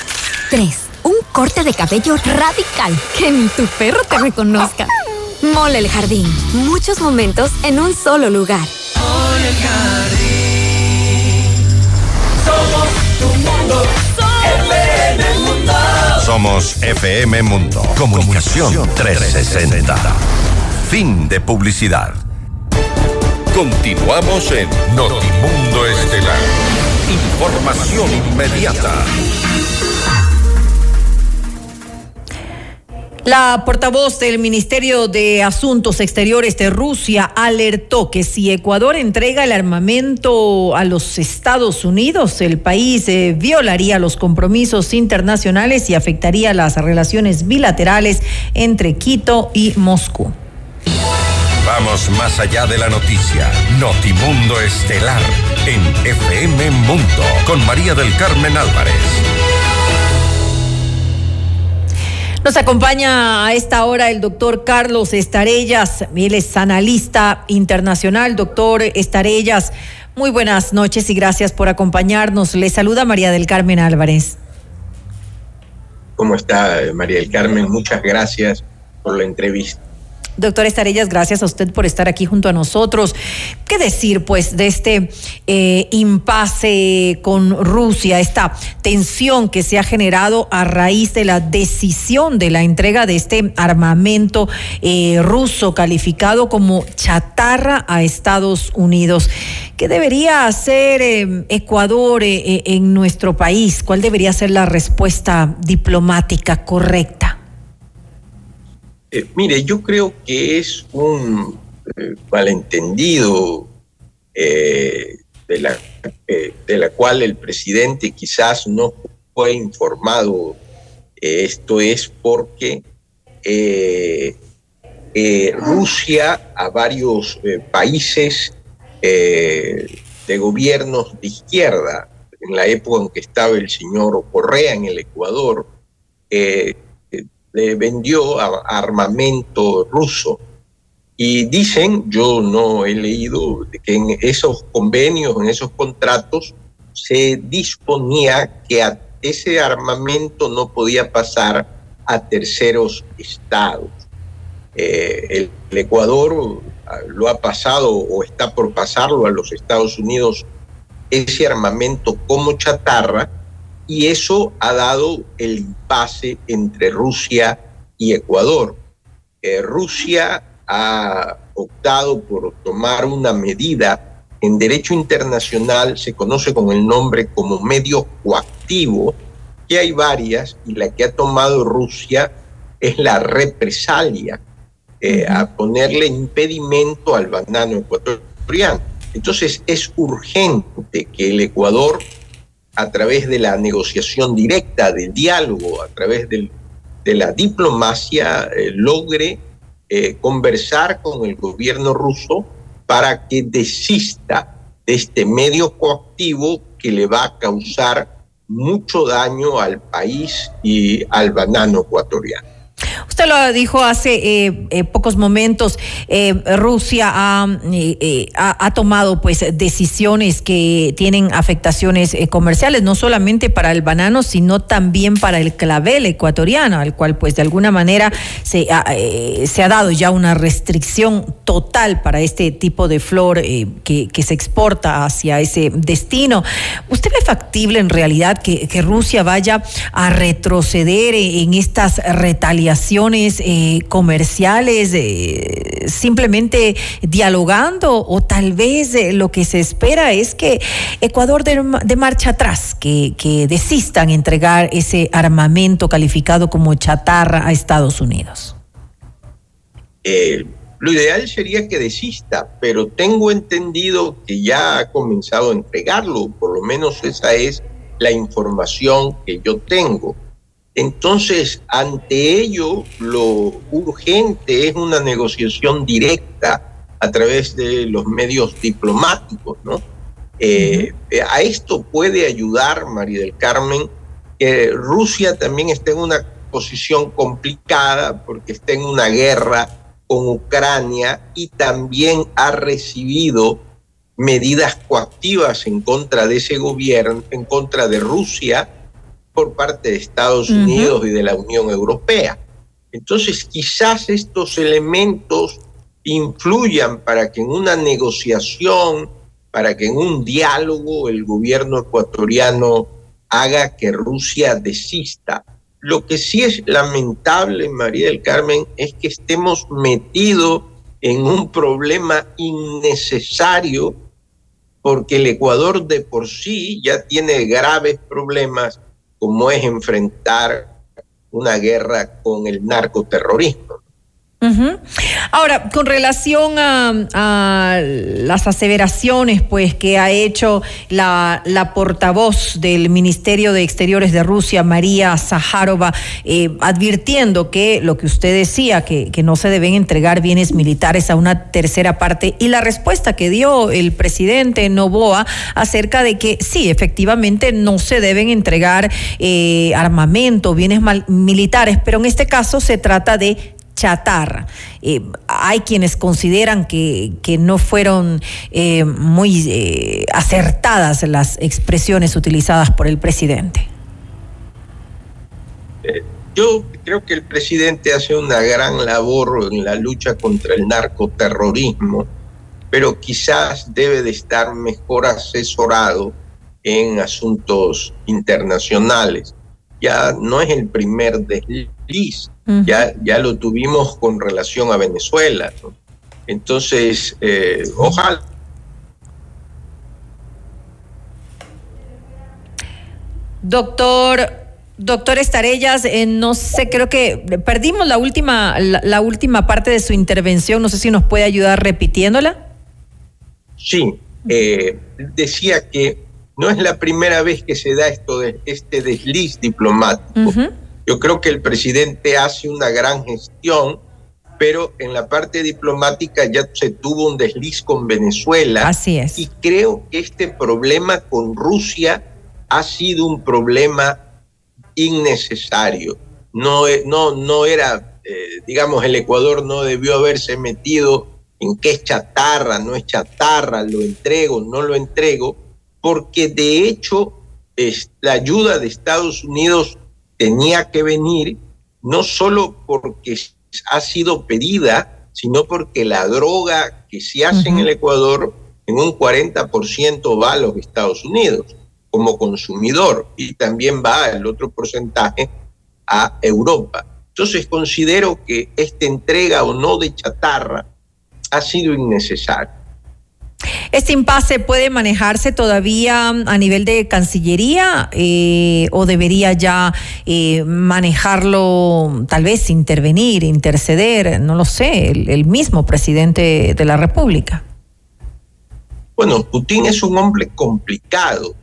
Tres, un corte de cabello radical que ni tu perro te reconozca. Mole el Jardín. Muchos momentos en un solo lugar. Mole el Jardín. Somos tu mundo. FM Mundo. Somos FM Mundo. Comunicación 360. Fin de publicidad. Continuamos en Notimundo Estelar. Información inmediata. La portavoz del Ministerio de Asuntos Exteriores de Rusia alertó que si Ecuador entrega el armamento a los Estados Unidos, el país eh, violaría los compromisos internacionales y afectaría las relaciones bilaterales entre Quito y Moscú. Vamos más allá de la noticia. Notimundo Estelar en FM Mundo con María del Carmen Álvarez. Nos acompaña a esta hora el doctor Carlos Estarellas, él es analista internacional. Doctor Estarellas, muy buenas noches y gracias por acompañarnos. Le saluda María del Carmen Álvarez. ¿Cómo está María del Carmen? Muchas gracias por la entrevista. Doctor Estarellas, gracias a usted por estar aquí junto a nosotros. ¿Qué decir, pues, de este eh, impasse con Rusia, esta tensión que se ha generado a raíz de la decisión de la entrega de este armamento eh, ruso calificado como chatarra a Estados Unidos? ¿Qué debería hacer eh, Ecuador en nuestro país? ¿Cuál debería ser la respuesta diplomática correcta? Eh, mire, yo creo que es un eh, malentendido eh, de, la, de la cual el presidente quizás no fue informado. Esto es porque Rusia a varios países de gobiernos de izquierda, en la época en que estaba el señor Correa en el Ecuador, le vendió armamento ruso. Y dicen, yo no he leído, que en esos convenios, en esos contratos, se disponía que ese armamento no podía pasar a terceros estados. Eh, el, el Ecuador ah, lo ha pasado o está por pasarlo a los Estados Unidos ese armamento como chatarra y eso ha dado el impasse entre Rusia y Ecuador. Eh, Rusia ha optado por tomar una medida en derecho internacional, se conoce con el nombre como medio coactivo, que hay varias, y la que ha tomado Rusia es la represalia, eh, a ponerle impedimento al banano ecuatoriano. Entonces es urgente que el Ecuador, a través de la negociación directa, del diálogo, a través del- de la diplomacia, eh, logre eh, conversar con el gobierno ruso para que desista de este medio coactivo que le va a causar mucho daño al país y al banano ecuatoriano. Usted lo dijo hace eh, eh, pocos momentos, eh, Rusia ha, ha, tomado pues decisiones que tienen afectaciones comerciales, no solamente para el banano, sino también para el clavel ecuatoriano, al cual pues de alguna manera se ha, se ha dado ya una restricción total para este tipo de flor que, se exporta hacia ese destino. ¿Usted ve factible en realidad que Rusia vaya a retroceder en estas retaliaciones eh, comerciales, eh, simplemente dialogando o tal vez eh, lo que se espera es que Ecuador de, marcha atrás, que, que desistan entregar ese armamento calificado como chatarra a Estados Unidos? Lo ideal sería que desista, pero tengo entendido que ya ha comenzado a entregarlo, por lo menos esa es la información que yo tengo. Entonces, ante ello, lo urgente es una negociación directa a través de los medios diplomáticos, ¿no? Eh, a esto puede ayudar, María del Carmen, que Rusia también está en una posición complicada porque está en una guerra con Ucrania y también ha recibido medidas coactivas en contra de ese gobierno, en contra de Rusia por parte de Estados. Unidos y de la Unión Europea. Entonces quizás estos elementos influyan para que en una negociación, para que en un diálogo el gobierno ecuatoriano haga que Rusia desista. Lo que sí es lamentable, María del Carmen, es que estemos metidos en un problema innecesario porque el Ecuador de por sí ya tiene graves problemas como es enfrentar una guerra con el narcoterrorismo. Ahora, con relación a, las aseveraciones pues que ha hecho la, portavoz del Ministerio de Exteriores de Rusia, María Zaharova, eh, advirtiendo que lo que usted decía, que, no se deben entregar bienes militares a una tercera parte, y la respuesta que dio el presidente Novoa acerca de que sí, efectivamente no se deben entregar eh, armamento, bienes militares, pero en este caso se trata de Eh, hay quienes consideran que, no fueron eh, muy eh, acertadas las expresiones utilizadas por el presidente. Yo creo que el presidente hace una gran labor en la lucha contra el narcoterrorismo, pero quizás debe de estar mejor asesorado en asuntos internacionales. Ya no es el primer desliz ya, ya lo tuvimos con relación a Venezuela. Entonces, eh, ojalá. Doctor, doctor Estarellas, eh, no sé, creo que perdimos la última, la, última parte de su intervención. No sé si nos puede ayudar repitiéndola. Sí, eh, decía que no es la primera vez que se da esto de este desliz diplomático. Yo creo que el presidente hace una gran gestión, pero en la parte diplomática ya se tuvo un desliz con Venezuela. Así es. Y creo que este problema con Rusia ha sido un problema innecesario. No, e, no, no era, eh, digamos, el Ecuador no debió haberse metido en qué es chatarra, no es chatarra, lo entrego, no lo entrego, porque de hecho es, la ayuda de Estados Unidos tenía que venir no solo porque ha sido pedida, sino porque la droga que se hace en el Ecuador en un 40% va a los Estados Unidos como consumidor y también va el otro porcentaje a Europa. Entonces considero que esta entrega o no de chatarra ha sido innecesaria. ¿Este impasse puede manejarse todavía a nivel de Cancillería eh, o debería ya eh, manejarlo, tal vez intervenir, interceder, no lo sé, el, mismo presidente de la República? Bueno, Putin es un hombre complicado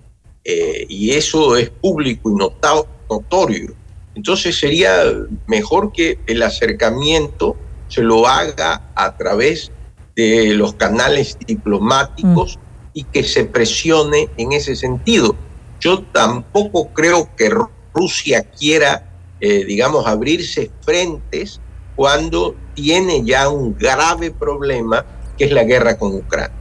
eh, y eso es público y notorio. Entonces sería mejor que el acercamiento se lo haga a través de los canales diplomáticos mm. y que se presione en ese sentido. Yo tampoco creo que Rusia quiera, eh, digamos, abrirse frentes cuando tiene ya un grave problema que es la guerra con Ucrania.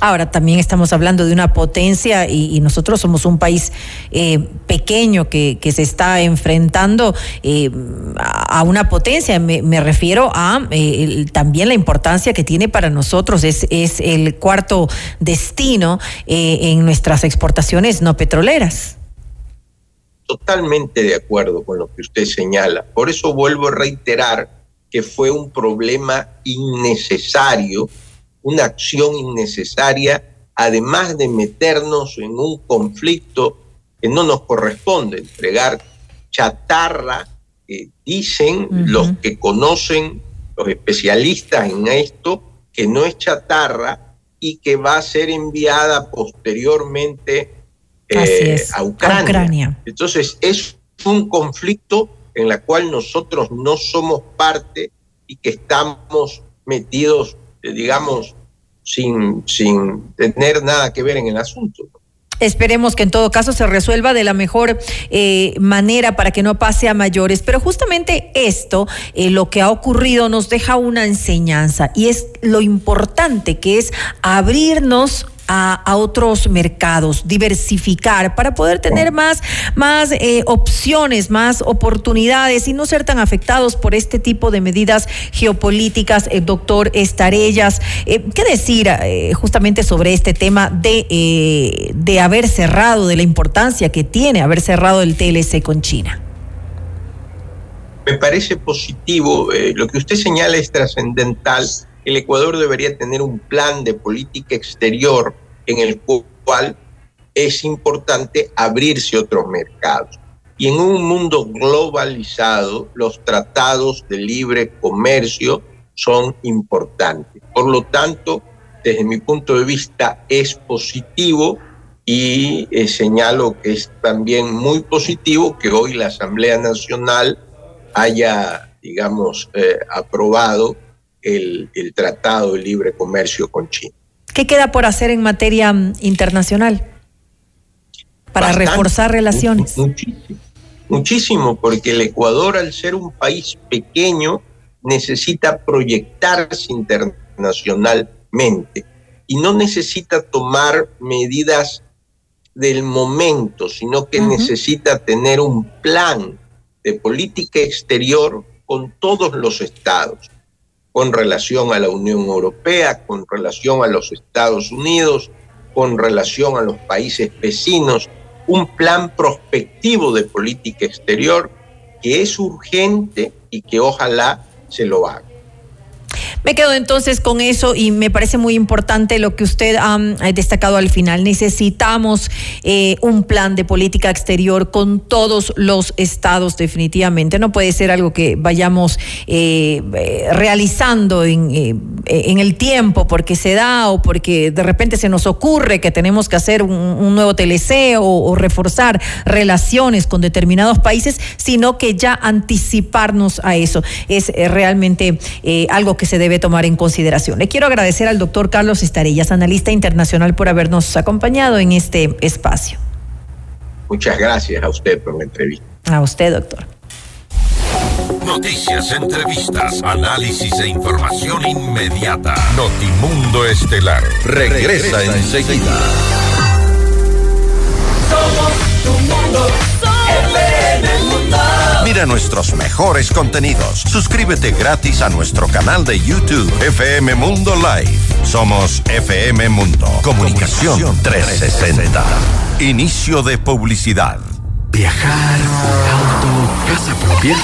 Ahora también estamos hablando de una potencia y, nosotros somos un país eh, pequeño que, se está enfrentando eh, a una potencia. Me, refiero a eh, también la importancia que tiene para nosotros. Es el cuarto destino en nuestras exportaciones no petroleras. Totalmente de acuerdo con lo que usted señala. Por eso vuelvo a reiterar que fue un problema innecesario una acción innecesaria, además de meternos en un conflicto que no nos corresponde, entregar chatarra, dicen los que conocen, los especialistas en esto, que no es chatarra y que va a ser enviada posteriormente eh, a, Ucrania. Entonces es un conflicto en el cual nosotros no somos parte y que estamos metidos digamos, sin, sin tener nada que ver en el asunto. Esperemos que en todo caso se resuelva de la mejor eh, manera para que no pase a mayores. Pero justamente esto, eh, lo que ha ocurrido, nos deja una enseñanza y es lo importante que es abrirnos a, otros mercados, diversificar para poder tener más, más eh, opciones, más oportunidades y no ser tan afectados por este tipo de medidas geopolíticas, el doctor Estarellas. Eh, ¿Qué decir eh, justamente sobre este tema de, de haber cerrado, de la importancia que tiene haber cerrado el TLC con China? Me parece positivo, lo que usted señala es trascendental el Ecuador debería tener un plan de política exterior en el cual es importante abrirse otros mercados. Y en un mundo globalizado, los tratados de libre comercio son importantes. Por lo tanto, desde mi punto de vista, es positivo y eh, señalo que es también muy positivo que hoy la Asamblea Nacional haya, digamos, eh, aprobado el, Tratado de Libre Comercio con China. ¿Qué queda por hacer en materia mm, internacional para reforzar relaciones? Muchísimo, muchísimo, porque el Ecuador, al ser un país pequeño, necesita proyectarse internacionalmente y no necesita tomar medidas del momento, sino que necesita tener un plan de política exterior con todos los estados con relación a la Unión Europea, con relación a los Estados Unidos, con relación a los países vecinos, un plan prospectivo de política exterior que es urgente y que ojalá se lo haga. Me quedo entonces con eso y me parece muy importante lo que usted ha destacado al final. Necesitamos eh, un plan de política exterior con todos los estados definitivamente. No puede ser algo que vayamos eh, eh, realizando en, el tiempo porque se da o porque de repente se nos ocurre que tenemos que hacer un, nuevo TLC o, reforzar relaciones con determinados países, sino que ya anticiparnos a eso es realmente algo que se debe tomar en consideración. Le quiero agradecer al doctor Carlos Estarellas, analista internacional, por habernos acompañado en este espacio. Muchas gracias a usted por la entrevista. A usted, doctor. Noticias, entrevistas, análisis e información inmediata. Notimundo Estelar regresa, enseguida. Somos tu mundo, Mira nuestros mejores contenidos. Suscríbete gratis a nuestro canal de YouTube FM Mundo Live. Somos FM Mundo. Comunicación 360. Inicio de publicidad. Viajar, auto, casa propia.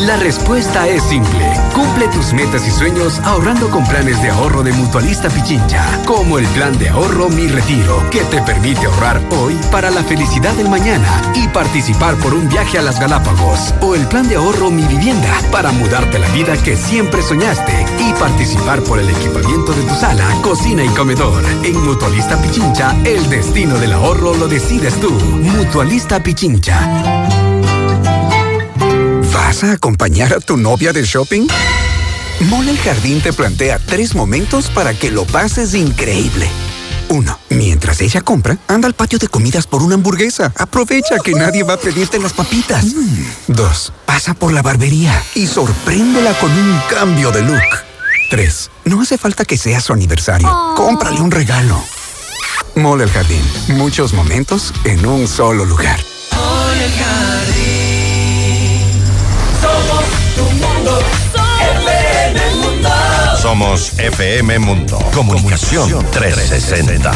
La respuesta es simple. Cumple tus metas y sueños ahorrando con planes de ahorro de Mutualista Pichincha, como el plan de ahorro Mi Retiro, que te permite ahorrar hoy para la felicidad del mañana y participar por un viaje a las Galápagos, o el plan de ahorro Mi Vivienda, para mudarte la vida que siempre soñaste y participar por el equipamiento de tu sala, cocina y comedor. En Mutualista Pichincha, el destino del ahorro lo decides tú. Mutualista Pichincha. ¿Vas a acompañar a tu novia de shopping? Mole el Jardín te plantea tres momentos para que lo pases increíble. Uno, mientras ella compra, anda al patio de comidas por una hamburguesa. Aprovecha que nadie va a pedirte las papitas. Mm. Dos, pasa por la barbería y sorpréndela con un cambio de look. Tres, no hace falta que sea su aniversario. Cómprale un regalo. Mole el Jardín, muchos momentos en un solo lugar. Mole el Jardín. Somos FM Mundo. Comunicación 360.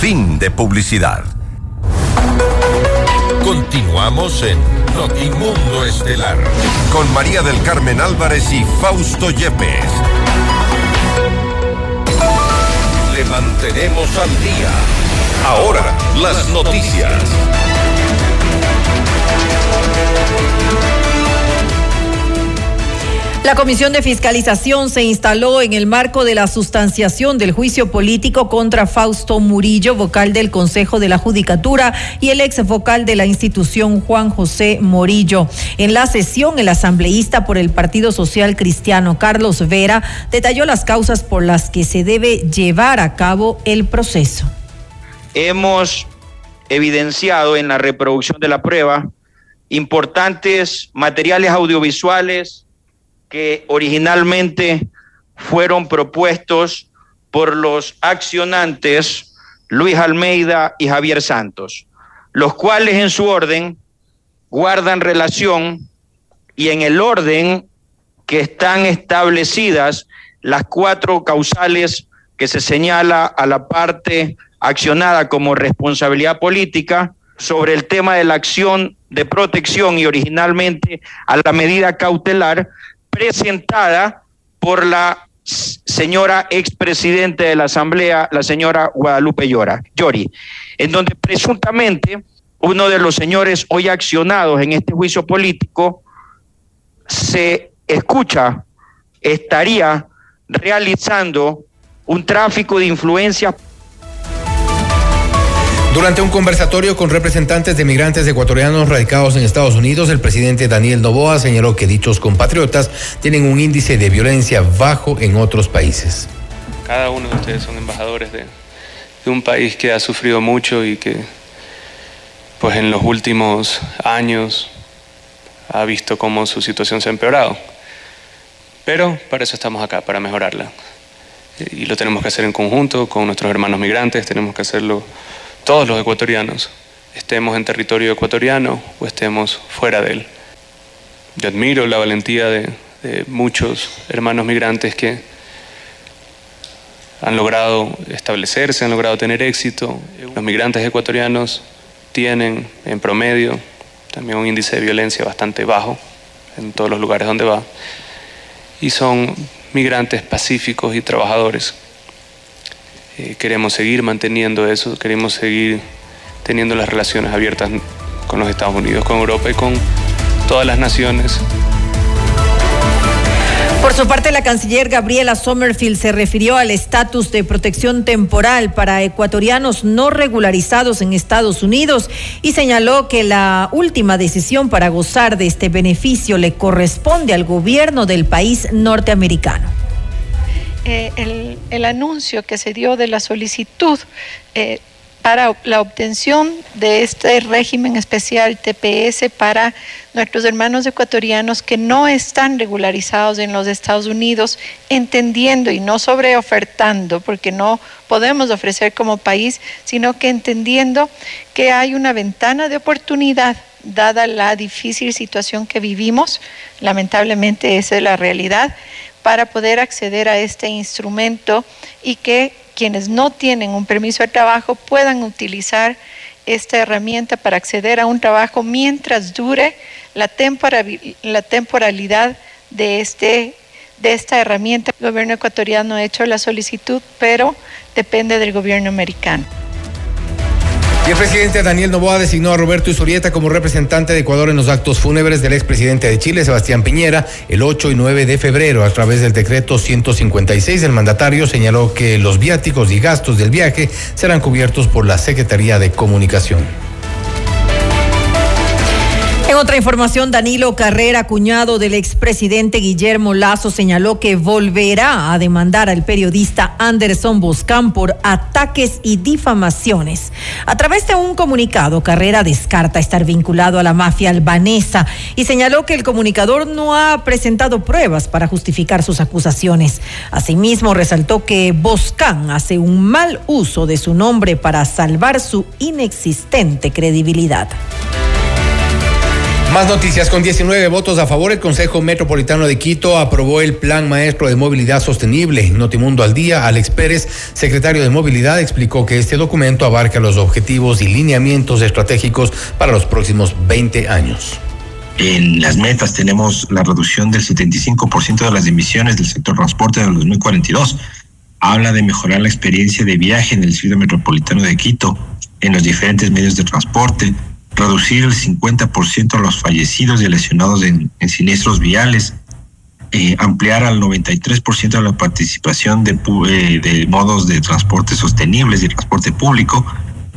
Fin de publicidad. Continuamos en Notimundo Estelar con María del Carmen Álvarez y Fausto Yepes. Le mantenemos al día. Ahora, las noticias. La Comisión de Fiscalización se instaló en el marco de la sustanciación del juicio político contra Fausto Murillo, vocal del Consejo de la Judicatura, y el ex vocal de la institución Juan José Morillo. En la sesión, el asambleísta por el Partido Social Cristiano, Carlos Vera, detalló las causas por las que se debe llevar a cabo el proceso. Hemos evidenciado en la reproducción de la prueba importantes materiales audiovisuales, que originalmente fueron propuestos por los accionantes Luis Almeida y Javier Santos, los cuales en su orden guardan relación y en el orden que están establecidas las cuatro causales que se señala a la parte accionada como responsabilidad política sobre el tema de la acción de protección y originalmente a la medida cautelar presentada por la señora expresidente de la Asamblea, la señora Guadalupe Llori, en donde presuntamente uno de los señores hoy accionados en este juicio político se escucha, estaría realizando un tráfico de influencias durante un conversatorio con representantes de migrantes ecuatorianos radicados en Estados Unidos, el presidente Daniel Novoa señaló que dichos compatriotas tienen un índice de violencia bajo en otros países. Cada uno de ustedes son embajadores de, de un país que ha sufrido mucho y que pues en los últimos años ha visto cómo su situación se ha empeorado. Pero para eso estamos acá, para mejorarla. Y lo tenemos que hacer en conjunto con nuestros hermanos migrantes, tenemos que hacerlo todos los ecuatorianos, estemos en territorio ecuatoriano o estemos fuera de él. Yo admiro la valentía de, muchos hermanos migrantes que han logrado establecerse, han logrado tener éxito. Los migrantes ecuatorianos tienen en promedio también un índice de violencia bastante bajo en todos los lugares donde va. Y son migrantes pacíficos y trabajadores. Eh, queremos seguir manteniendo eso, queremos seguir teniendo las relaciones abiertas con los Estados Unidos, con Europa y con todas las naciones. Por su parte, la canciller Gabriela Sommerfield se refirió al estatus de protección temporal para ecuatorianos no regularizados en Estados Unidos y señaló que la última decisión para gozar de este beneficio le corresponde al gobierno del país norteamericano. Eh, el, anuncio que se dio de la solicitud eh, para la obtención de este régimen especial TPS para nuestros hermanos ecuatorianos que no están regularizados en los Estados Unidos, entendiendo y no sobreofertando, porque no podemos ofrecer como país, sino que entendiendo que hay una ventana de oportunidad dada la difícil situación que vivimos, lamentablemente esa es la realidad, para poder acceder a este instrumento y que quienes no tienen un permiso de trabajo puedan utilizar esta herramienta para acceder a un trabajo mientras dure la, temporalidad este, de esta herramienta. El gobierno ecuatoriano ha hecho la solicitud, pero depende del gobierno americano. Y el presidente Daniel Novoa designó a Roberto Isurieta como representante de Ecuador en los actos fúnebres del expresidente de Chile, Sebastián Piñera, el 8 y 9 de febrero. A través del decreto 156, el mandatario señaló que los viáticos y gastos del viaje serán cubiertos por la Secretaría de Comunicación. En otra información, Danilo Carrera, cuñado del expresidente Guillermo Lazo, señaló que volverá a demandar al periodista Anderson Boscán por ataques y difamaciones. A través de un comunicado, Carrera descarta estar vinculado a la mafia albanesa y señaló que el comunicador no ha presentado pruebas para justificar sus acusaciones. Asimismo, resaltó que Boscán hace un mal uso de su nombre para salvar su inexistente credibilidad. Más noticias. Con 19 votos a favor, el Consejo Metropolitano de Quito aprobó el Plan Maestro de Movilidad Sostenible. Notimundo al día, Alex Pérez, secretario de Movilidad, explicó que este documento abarca los objetivos y lineamientos estratégicos para los próximos 20 años. En las metas tenemos la reducción del 75% de las emisiones del sector transporte en el 2042. Habla de mejorar la experiencia de viaje en el Ciudad Metropolitano de Quito, en los diferentes medios de transporte, reducir el 50% los fallecidos y lesionados en, siniestros viales, eh, ampliar al 93% de la participación de, eh, de, modos de transporte sostenibles y transporte público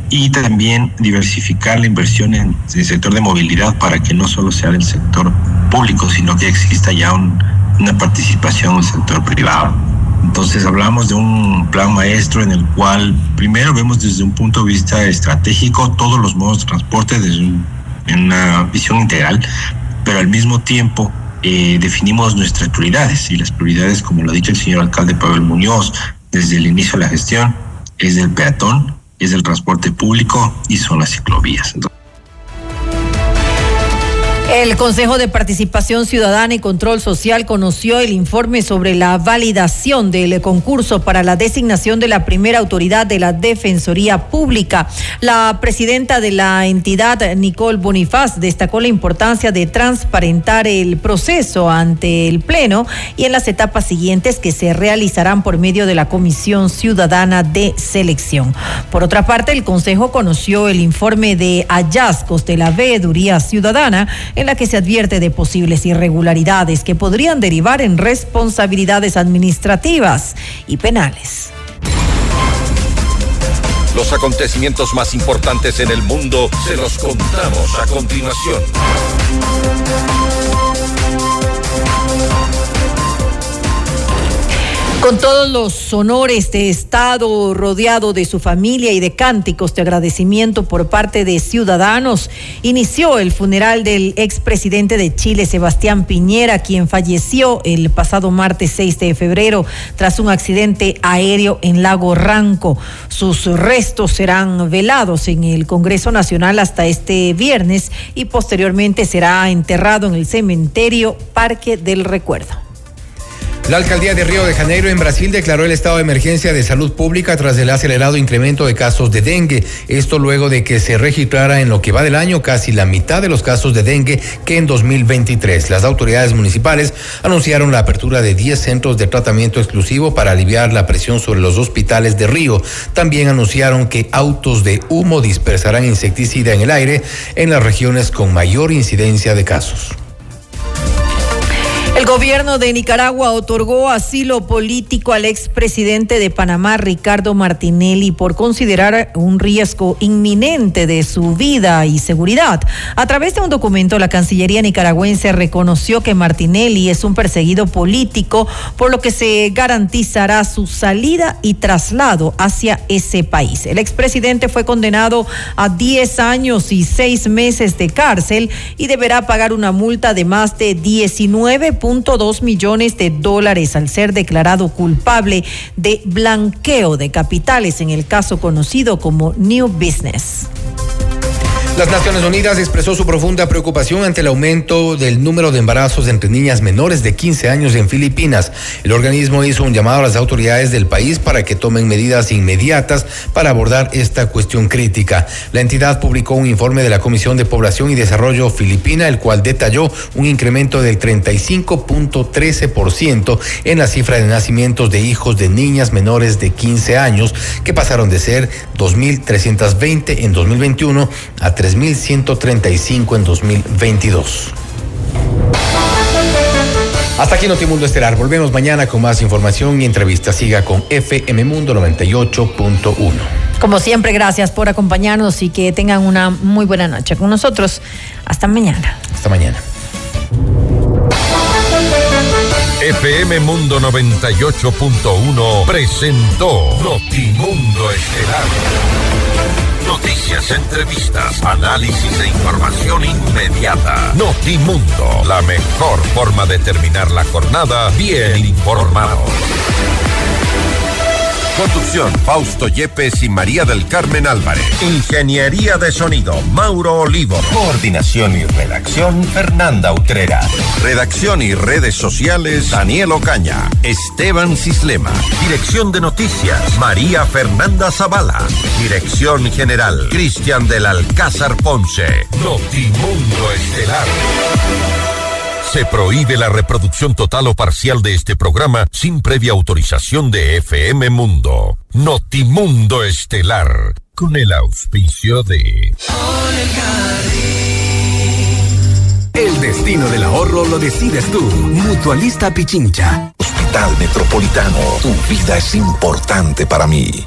y también diversificar la inversión en, el sector de movilidad para que no solo sea del sector público, sino que exista ya una participación en el sector privado. Entonces hablamos de un plan maestro en el cual primero vemos desde un punto de vista estratégico todos los modos de transporte desde en una visión integral, pero al mismo tiempo eh, definimos nuestras prioridades y las prioridades, como lo ha dicho el señor alcalde Pablo Muñoz desde el inicio de la gestión, es del peatón, es el transporte público y son las ciclovías. Entonces, el Consejo de Participación Ciudadana y Control Social conoció el informe sobre la validación del concurso para la designación de la primera autoridad de la Defensoría Pública. La presidenta de la entidad, Nicole Bonifaz, destacó la importancia de transparentar el proceso ante el Pleno y en las etapas siguientes que se realizarán por medio de la Comisión Ciudadana de Selección. Por otra parte, el Consejo conoció el informe de hallazgos de la Veeduría Ciudadana en la que se advierte de posibles irregularidades que podrían derivar en responsabilidades administrativas y penales. Los acontecimientos más importantes en el mundo se los contamos a continuación. Con todos los honores de Estado rodeado de su familia y de cánticos de agradecimiento por parte de ciudadanos, inició el funeral del expresidente de Chile, Sebastián Piñera, quien falleció el pasado martes 6 de febrero tras un accidente aéreo en Lago Ranco. Sus restos serán velados en el Congreso Nacional hasta este viernes y posteriormente será enterrado en el cementerio Parque del Recuerdo. La alcaldía de Río de Janeiro en Brasil declaró el estado de emergencia de salud pública tras el acelerado incremento de casos de dengue. Esto luego de que se registrara en lo que va del año casi la mitad de los casos de dengue que en 2023. Las autoridades municipales anunciaron la apertura de 10 centros de tratamiento exclusivo para aliviar la presión sobre los hospitales de Río. También anunciaron que autos de humo dispersarán insecticida en el aire en las regiones con mayor incidencia de casos. El gobierno de Nicaragua otorgó asilo político al expresidente de Panamá, Ricardo Martinelli, por considerar un riesgo inminente de su vida y seguridad. A través de un documento, la Cancillería nicaragüense reconoció que Martinelli es un perseguido político, por lo que se garantizará su salida y traslado hacia ese país. El expresidente fue condenado a 10 años y 6 meses de cárcel y deberá pagar una multa de más de 19 dos millones de dólares al ser declarado culpable de blanqueo de capitales en el caso conocido como New Business. Las Naciones Unidas expresó su profunda preocupación ante el aumento del número de embarazos entre niñas menores de 15 años en Filipinas. El organismo hizo un llamado a las autoridades del país para que tomen medidas inmediatas para abordar esta cuestión crítica. La entidad publicó un informe de la Comisión de Población y Desarrollo Filipina, el cual detalló un incremento del 35.13% en la cifra de nacimientos de hijos de niñas menores de 15 años, que pasaron de ser 2.320 en 2021 a 3.135 en 2022. Hasta aquí Notimundo Estelar. Volvemos mañana con más información y entrevistas. Siga con FM Mundo 98.1. Como siempre, gracias por acompañarnos y que tengan una muy buena noche con nosotros. Hasta mañana. Hasta mañana. FM Mundo 98.1 presentó Notimundo Estelar. Noticias, entrevistas, análisis e información inmediata. Notimundo, la mejor forma de terminar la jornada bien informado. Conducción, Fausto Yepes y María del Carmen Álvarez. Ingeniería de sonido, Mauro Olivo. Coordinación y redacción, Fernanda Utrera. Redacción y redes sociales, Daniel Ocaña. Esteban Cislema. Dirección de noticias, María Fernanda Zavala. Dirección general, Cristian del Alcázar Ponce. Notimundo Estelar. Se prohíbe la reproducción total o parcial de este programa sin previa autorización de FM Mundo. Notimundo Estelar, con el auspicio de... El destino del ahorro lo decides tú. Mutualista Pichincha. Hospital Metropolitano, tu vida es importante para mí.